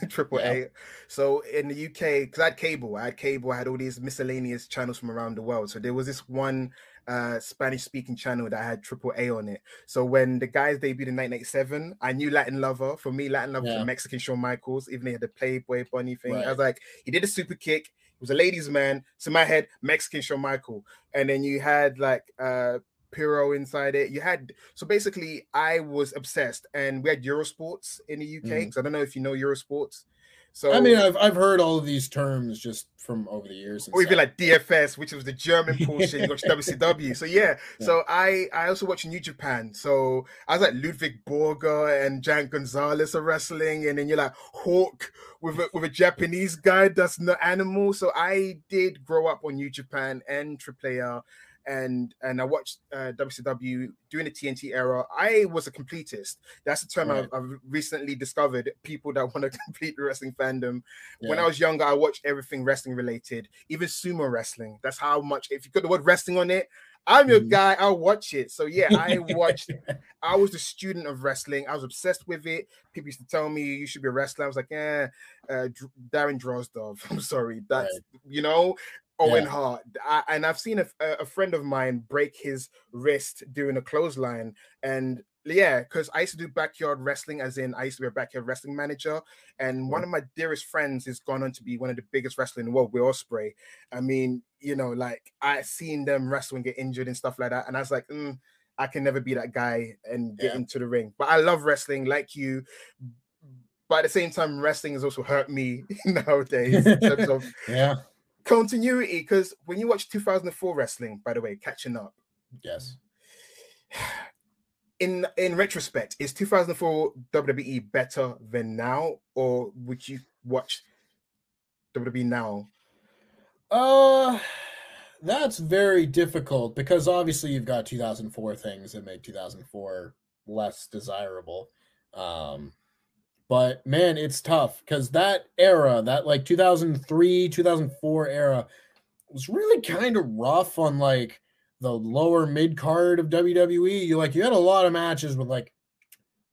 Triple A. So in the UK, because I had cable, I had cable, I had all these miscellaneous channels from around the world. So there was this one uh, Spanish speaking channel that had Triple A on it. So when the guys debuted in 1987, I knew Latin Lover. For me, Latin Lover was a Mexican Shawn Michaels, even they had the Playboy Bunny thing. I was like, he did a super kick. Was a ladies' man. So my head, Mexican Shawn Michael. And then you had like uh Piro inside it. You had so basically, I was obsessed, and we had Eurosports in the UK. Because I don't know if you know Eurosports. So I mean, I've I've heard all of these terms just from over the years. or even like DFS, which was the German portion, you watch WCW. So yeah, Yeah. so I I also watch New Japan. So I was like Ludwig Borga and Giant Gonzalez are wrestling, and then you're like Hawk with a, with a Japanese guy that's not animal. So I did grow up on New Japan and AAA. And and I watched uh, WCW during the TNT era. I was a completist. That's the term Right. I've, I've recently discovered. People that want to complete the wrestling fandom when I was younger, I watched everything wrestling related, even sumo wrestling. That's how much. If you put the word wrestling on it, I'm your Mhm. guy. I'll watch it. So yeah, I watched. I was the student of wrestling. I was obsessed with it. People used to tell me you should be a wrestler. I was like, yeah, uh, Darren Drozdov. I'm sorry, that's you know. Owen Yeah. Hart, I, and I've seen a, a friend of mine break his wrist doing a clothesline, and yeah, because I used to do backyard wrestling, as in I used to be a backyard wrestling manager, and one of my dearest friends has gone on to be one of the biggest wrestlers in the world, Will Ospreay. I mean, you know, like I seen them wrestle and get injured and stuff like that, and I was like, mm, I can never be that guy and get Yeah. into the ring. But I love wrestling, like you. but at the same time, wrestling has also hurt me nowadays in terms of yeah continuity. Because when you watch 2004 wrestling, by the way, catching up, yes in in retrospect, is 2004 WWE better than now, or would you watch WWE now? Uh that's very difficult because obviously you've got 2004 things that make 2004 less desirable. Um but man, it's tough because that era, that like 2003, 2004 era, was really kind of rough on like the lower mid card of WWE. You like you had a lot of matches with like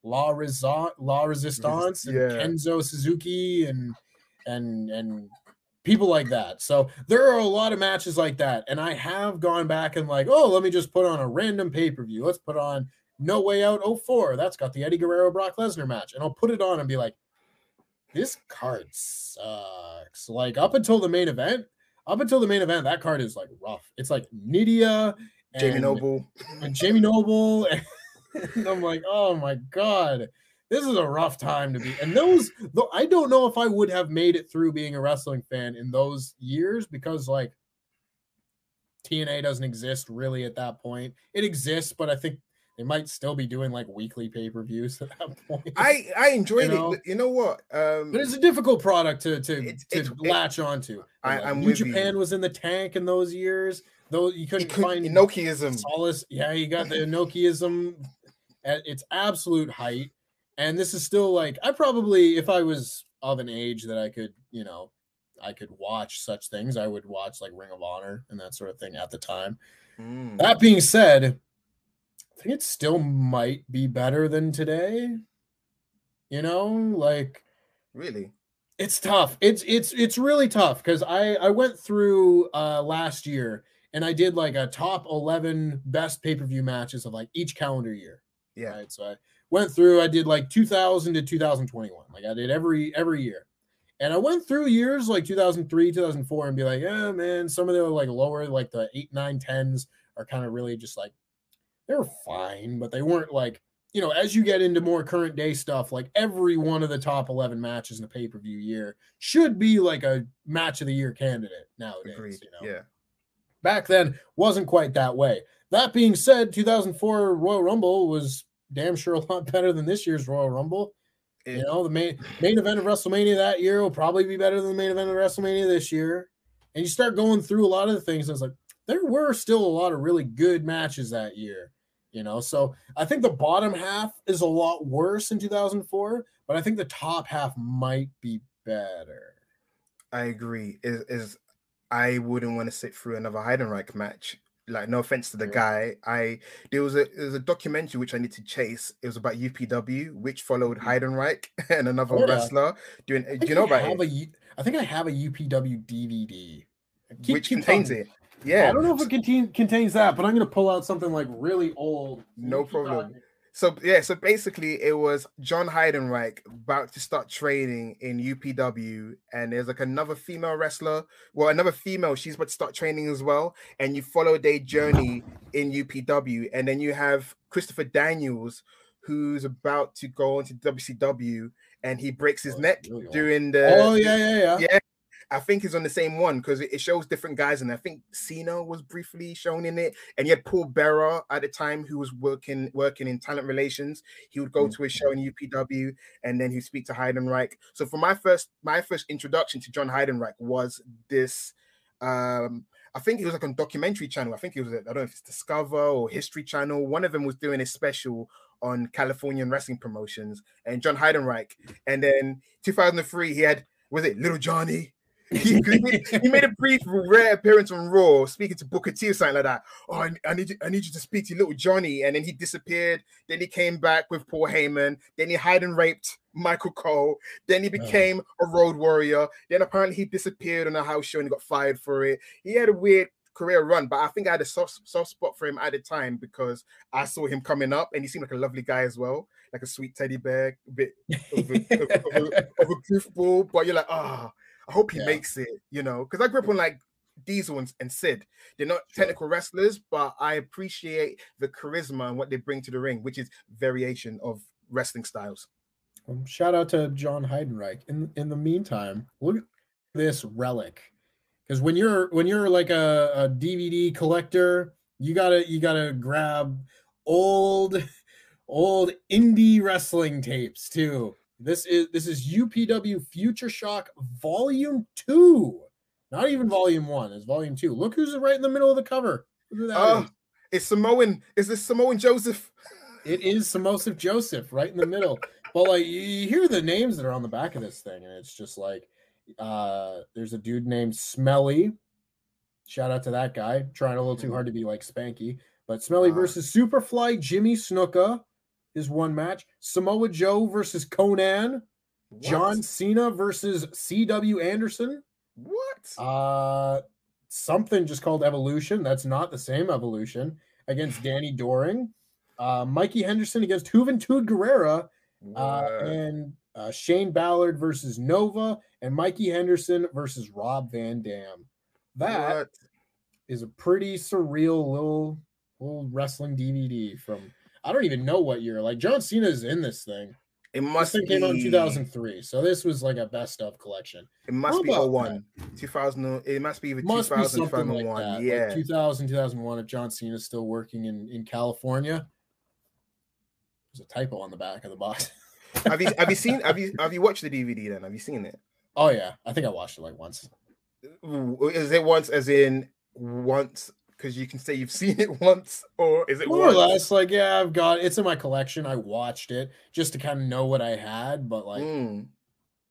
La Resa- La Resistance and Yeah. Kenzo Suzuki and and and people like that. So there are a lot of matches like that. And I have gone back and like, oh, let me just put on a random pay-per-view. Let's put on No Way Out 04. That's got the Eddie Guerrero Brock Lesnar match. And I'll put it on and be like, this card sucks. Like up until the main event, up until the main event, that card is like rough. It's like Nidia Jamie Noble. and Jamie Noble. And I'm like, oh my god, this is a rough time to be. And those, though, I don't know if I would have made it through being a wrestling fan in those years because like TNA doesn't exist really at that point. It exists, but I think they might still be doing like weekly pay per views at that point. I I enjoyed You know? it. You know what? Um, but it's a difficult product to to, It's- to it's- it- latch onto. I- I'm New with you. Japan was in the tank in those years. Though you couldn't could, find Inokiism. solace. Yeah, you got the Inokiism at its absolute height. And this is still like I probably, if I was of an age that I could, you know, I could watch such things, I would watch like Ring of Honor and that sort of thing at the time. Mm. That being said, I think it still might be better than today. You know, like Really? it's tough. It's it's it's really tough because I I went through uh last year and I did like a top 11 best pay-per-view matches of like each calendar year. Yeah. Right. So I went through, I did like 2000 to 2021. Like I did every every year. And I went through years like 2003, 2004 and be like, yeah, man, some of the like lower, like the eight, nine, tens are kind of really just like they were fine, but they weren't like, you know, as you get into more current day stuff, like every one of the top 11 matches in a pay per view year should be like a match of the year candidate nowadays. Agreed. You know? Yeah. back then wasn't quite that way. That being said, 2004 Royal Rumble was damn sure a lot better than this year's Royal Rumble. You know, the main main event of WrestleMania that year will probably be better than the main event of WrestleMania this year. And you start going through a lot of the things, and it's like there were still a lot of really good matches that year. You know, so I think the bottom half is a lot worse in 2004, but I think the top half might be better. I agree. Is is I wouldn't want to sit through another Heidenreich match. Like, no offense to the Yeah. guy. I there was a there was a documentary which I need to chase. It was about UPW, which followed Heidenreich and another Oh, wrestler doing. Do you know I about have it? a I think I have a UPW DVD. Keep- which keep contains talking. it. Yeah. I don't know if it contain, contains that, but I'm going to pull out something like really old. No problem. So yeah, so basically it was John Heidenreich about to start training in UPW, and there's like another female wrestler, well, another female, she's about to start training as well, and you follow their journey in UPW, and then you have Christopher Daniels, who's about to go into WCW, and he breaks his Oh, neck really during the oh yeah, yeah, yeah. yeah. I think it's on the same one because it, it shows different guys, and I think Cena was briefly shown in it, and you had Paul Bearer at the time who was working working in talent relations. He would go Mm. to a show in UPW, and then he'd speak to Heidenreich. So for my first my first introduction to John Heidenreich was this. Um, I think it was like on documentary channel. I think it was I don't know if it's Discover or History Channel. One of them was doing a special on Californian wrestling promotions, and John Heidenreich. And then 2003, he had was it Little Johnny? He, he made, a brief rare appearance on Raw, speaking to Booker T or something like that. Oh, I, I need you, I need you to speak to little Johnny, and then he disappeared. Then he came back with Paul Heyman. Then he hide and raped Michael Cole. Then he became a Road Warrior. Then apparently he disappeared on a house show and he got fired for it. He had a weird career run, but I think I had a soft, soft spot for him at the time because I saw him coming up, and he seemed like a lovely guy as well, like a sweet teddy bear, a bit of a, of a, of a, of a goofball. But you're like, ah. I hope he Yeah. makes it, you know, because I grew up on like Diesel and, and Sid. They're not Sure. technical wrestlers, but I appreciate the charisma and what they bring to the ring, which is variation of wrestling styles. Well, shout out to John Heidenreich. In in the meantime, look at this relic. Because when you're when you're like a, a DVD collector, you gotta you gotta grab old old indie wrestling tapes too. This is this is UPW Future Shock Volume Two, not even Volume One. It's Volume Two. Look who's right in the middle of the cover. Oh, is. it's Samoan. Is this Samoan Joseph? It is Samosif Joseph right in the middle. but like you, hear the names that are on the back of this thing, and it's just like uh there's a dude named Smelly. Shout out to that guy, trying a little too hard to be like Spanky. But Smelly Ah. versus Superfly Jimmy Snuka is one match. Samoa Joe versus Conan. John Cena versus CW Anderson. What? Uh something just called Evolution. That's not the same Evolution against Danny Doring. Uh Mikey Henderson against Juventud Guerrera. Uh, What? and uh, Shane Ballard versus Nova and Mikey Henderson versus Rob Van Dam. That is What? a pretty surreal little little wrestling DVD from I don't even know what year. Like John Cena is in this thing. It must thing came out in 2003, so this was like a best of collection. It must How be about 01. 2000. It must be either Must be 2000, something like 2001. that. Yeah. like 2000, 2001. If John Cena's still working in in California, there's a typo on the back of the box. have you have you seen have you have you watched the DVD then? Have you seen it? oh yeah, I think I watched it like once. Is it once as in once because you can say you've seen it once, or is it more or once? less like yeah i've got it's in my collection i watched it just to kind of know what i had but like Mm.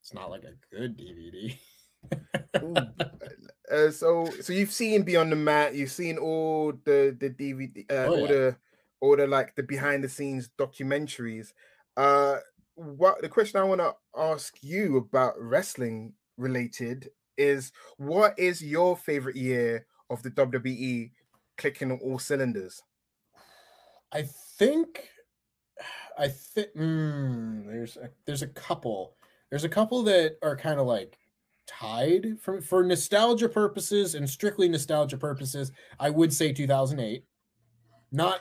it's not like a good dvd Uh, so so you've seen Beyond the Mat, you've seen all the the DVD, uh, Oh, all yeah. the all the like the behind the scenes documentaries. Uh, what the question I want to ask you about wrestling related is what is your favorite year of the WWE clicking on all cylinders? i think i think there's a, there's a couple. There's a couple that are kind of like tied for for nostalgia purposes and strictly nostalgia purposes i would say 2008 not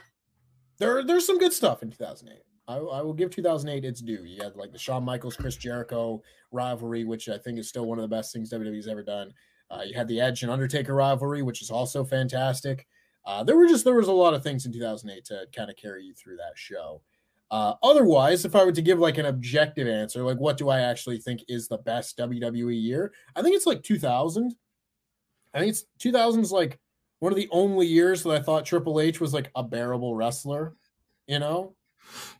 there there's some good stuff in 2008 I, I will give 2008 its due. You had like the Shawn Michaels Chris Jericho rivalry which I think is still one of the best things WWE's ever done. Uh, you had the Edge and Undertaker rivalry which is also fantastic uh, there were just there was a lot of things in 2008 to kind of carry you through that show uh, otherwise, if I were to give like an objective answer, like what do I actually think is the best WWE year? I think it's like 2000. I think it's 2000 is like one of the only years that I thought Triple H was like a bearable wrestler, you know.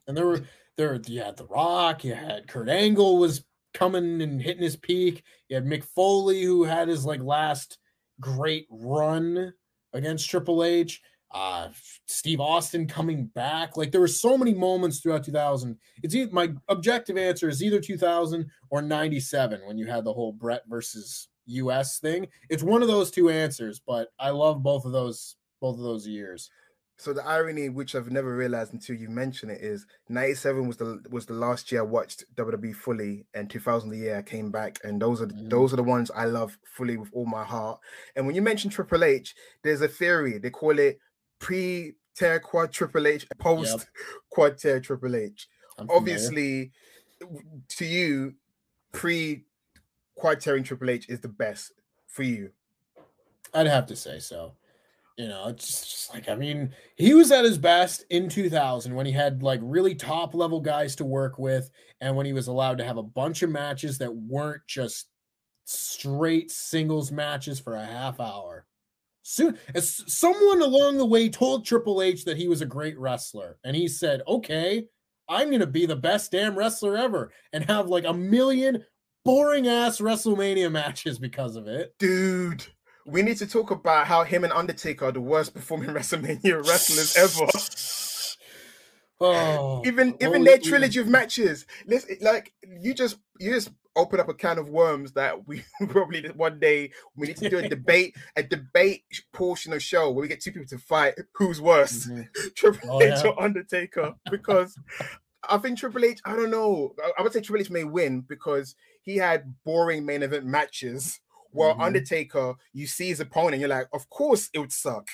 And there were there you had The Rock, you had Kurt Angle was coming and hitting his peak. You had Mick Foley who had his like last great run against Triple H uh Steve Austin coming back. Like there were so many moments throughout 2000. It's either, my objective answer is either 2000 or 97 when you had the whole Bret versus US thing. It's one of those two answers, but I love both of those both of those years. So the irony, which I've never realized until you mention it, is '97 was the was the last year I watched WWE fully, and 2000 the year I came back, and those are the- Mhm. those are the ones I love fully with all my heart. And when you mention Triple H, there's a theory they call it pre tear quad Triple H, post quad tear Triple H. Obviously, to you, pre quad tearing Triple H is the best for you. I'd have to say so. You know, it's just, like I mean, he was at his best in 2000 when he had like really top level guys to work with, and when he was allowed to have a bunch of matches that weren't just straight singles matches for a half hour. Soon, as someone along the way told Triple H that he was a great wrestler, and he said, "Okay, I'm to be the best damn wrestler ever," and have like a million boring ass WrestleMania matches because of it. Dude, we need to talk about how him and Undertaker are the worst performing WrestleMania wrestlers ever. Oh, even even their trilogy of matches. Let's like you just you just open up a can of worms that we probably one day we need to do a debate a debate portion of show where we get two people to fight who's worse, Mhm. Triple Oh, H yeah. or Undertaker, because I think Triple H. I don't know. I would say Triple H may win because he had boring main event matches. While Mhm. Undertaker, you see his opponent, you're like, of course it would suck.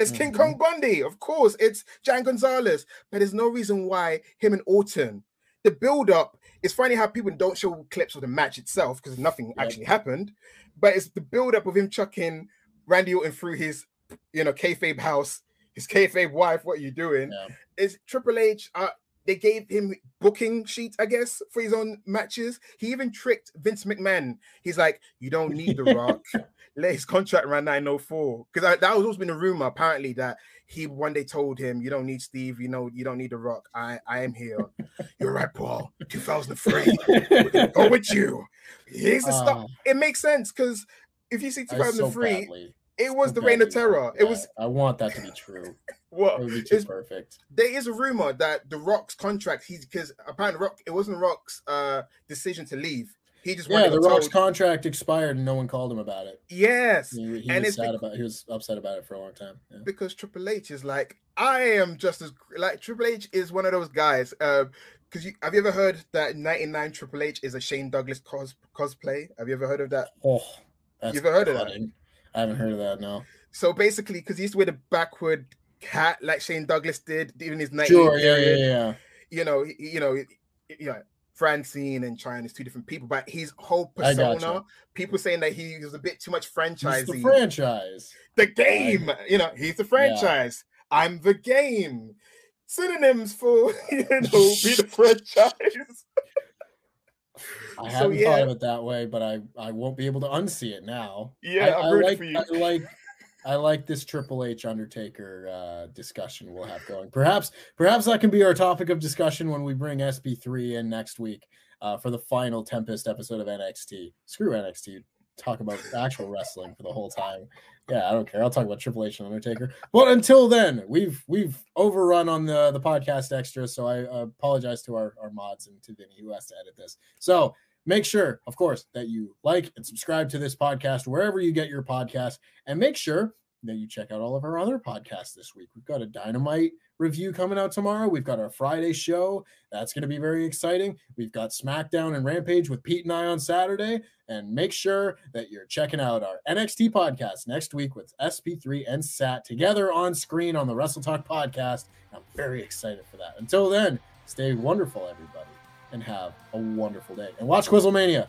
It's King Mhm. Kong Bundy, of course. It's Giant Gonzalez, but there's no reason why him and Orton the build up. It's funny how people don't show clips of the match itself because nothing Yep. actually happened, but it's the build up of him chucking Randy Orton through his, you know, kayfabe house, his kayfabe wife. What are you doing? Yeah. Is Triple H? Uh, they gave him booking sheets, I guess, for his own matches. He even tricked Vince McMahon. He's like, "You don't need the Rock. Let his contract run 904." Because that was always been a rumor, apparently, that he one day told him, "You don't need Steve. You know, you don't need the Rock. I, I am here." You're right, Paul. 2003. We're gonna go with you. Here's the stuff. Ah. It makes sense because if you see I so 2003, badly- it was the reign of terror. It was. I want that to be true. would be it's perfect. there is a rumor that the Rock's contract, he's because apparently Rock, it wasn't Rock's uh decision to leave. He just Yeah, the Rock's told, contract expired and no one called him about it. yes, He, he And was sad about. He was upset about it for a long time. Yeah. because Triple H is like, I am just as like Triple H is one of those guys. Uh, because you have you ever heard that 99 Triple H is a Shane Douglas cos cosplay? Have you ever heard of that? Oh, that's You ever heard of that? I haven't heard of that. No. So basically, because he used to wear the backward hat like Shane Douglas did in his 90s Sure. Yeah. Yeah. Yeah. you know, you know, you know, Francine and Chyna is two different people, but his whole I persona, people saying that he was a bit too much It's franchisey. the franchise. the game, you know, he's the franchise. I'm the game. Synonyms for you know, be the franchise. I So, haven't yeah. thought of it that way, but I I won't be able to unsee it now. Yeah, I, rooting like for you. I like I like this Triple H Undertaker uh, discussion we'll have going. Perhaps perhaps that can be our topic of discussion when we bring SP3 in next week uh, for the final Tempest episode of NXT. Screw NXT. Talk about actual wrestling for the whole time. Yeah, I don't care. I'll talk about Triple H and Undertaker. But until then, we've we've overrun on the the podcast extra, so I apologize to our, our mods and to Vinny who has to edit this. So make sure, of course, that you like and subscribe to this podcast wherever you get your podcast, and make sure that you check out all of our other podcasts this week. We've got a Dynamite review coming out tomorrow. We've got our Friday show. That's going to be very exciting. We've got SmackDown and Rampage with Pete and I on Saturday. And make sure that you're checking out our NXT podcast next week with SP3 and SAT together on screen on the Wrestle Talk podcast. I'm very excited for that. Until then, stay wonderful, everybody, and have a wonderful day. And watch Quizzlemania.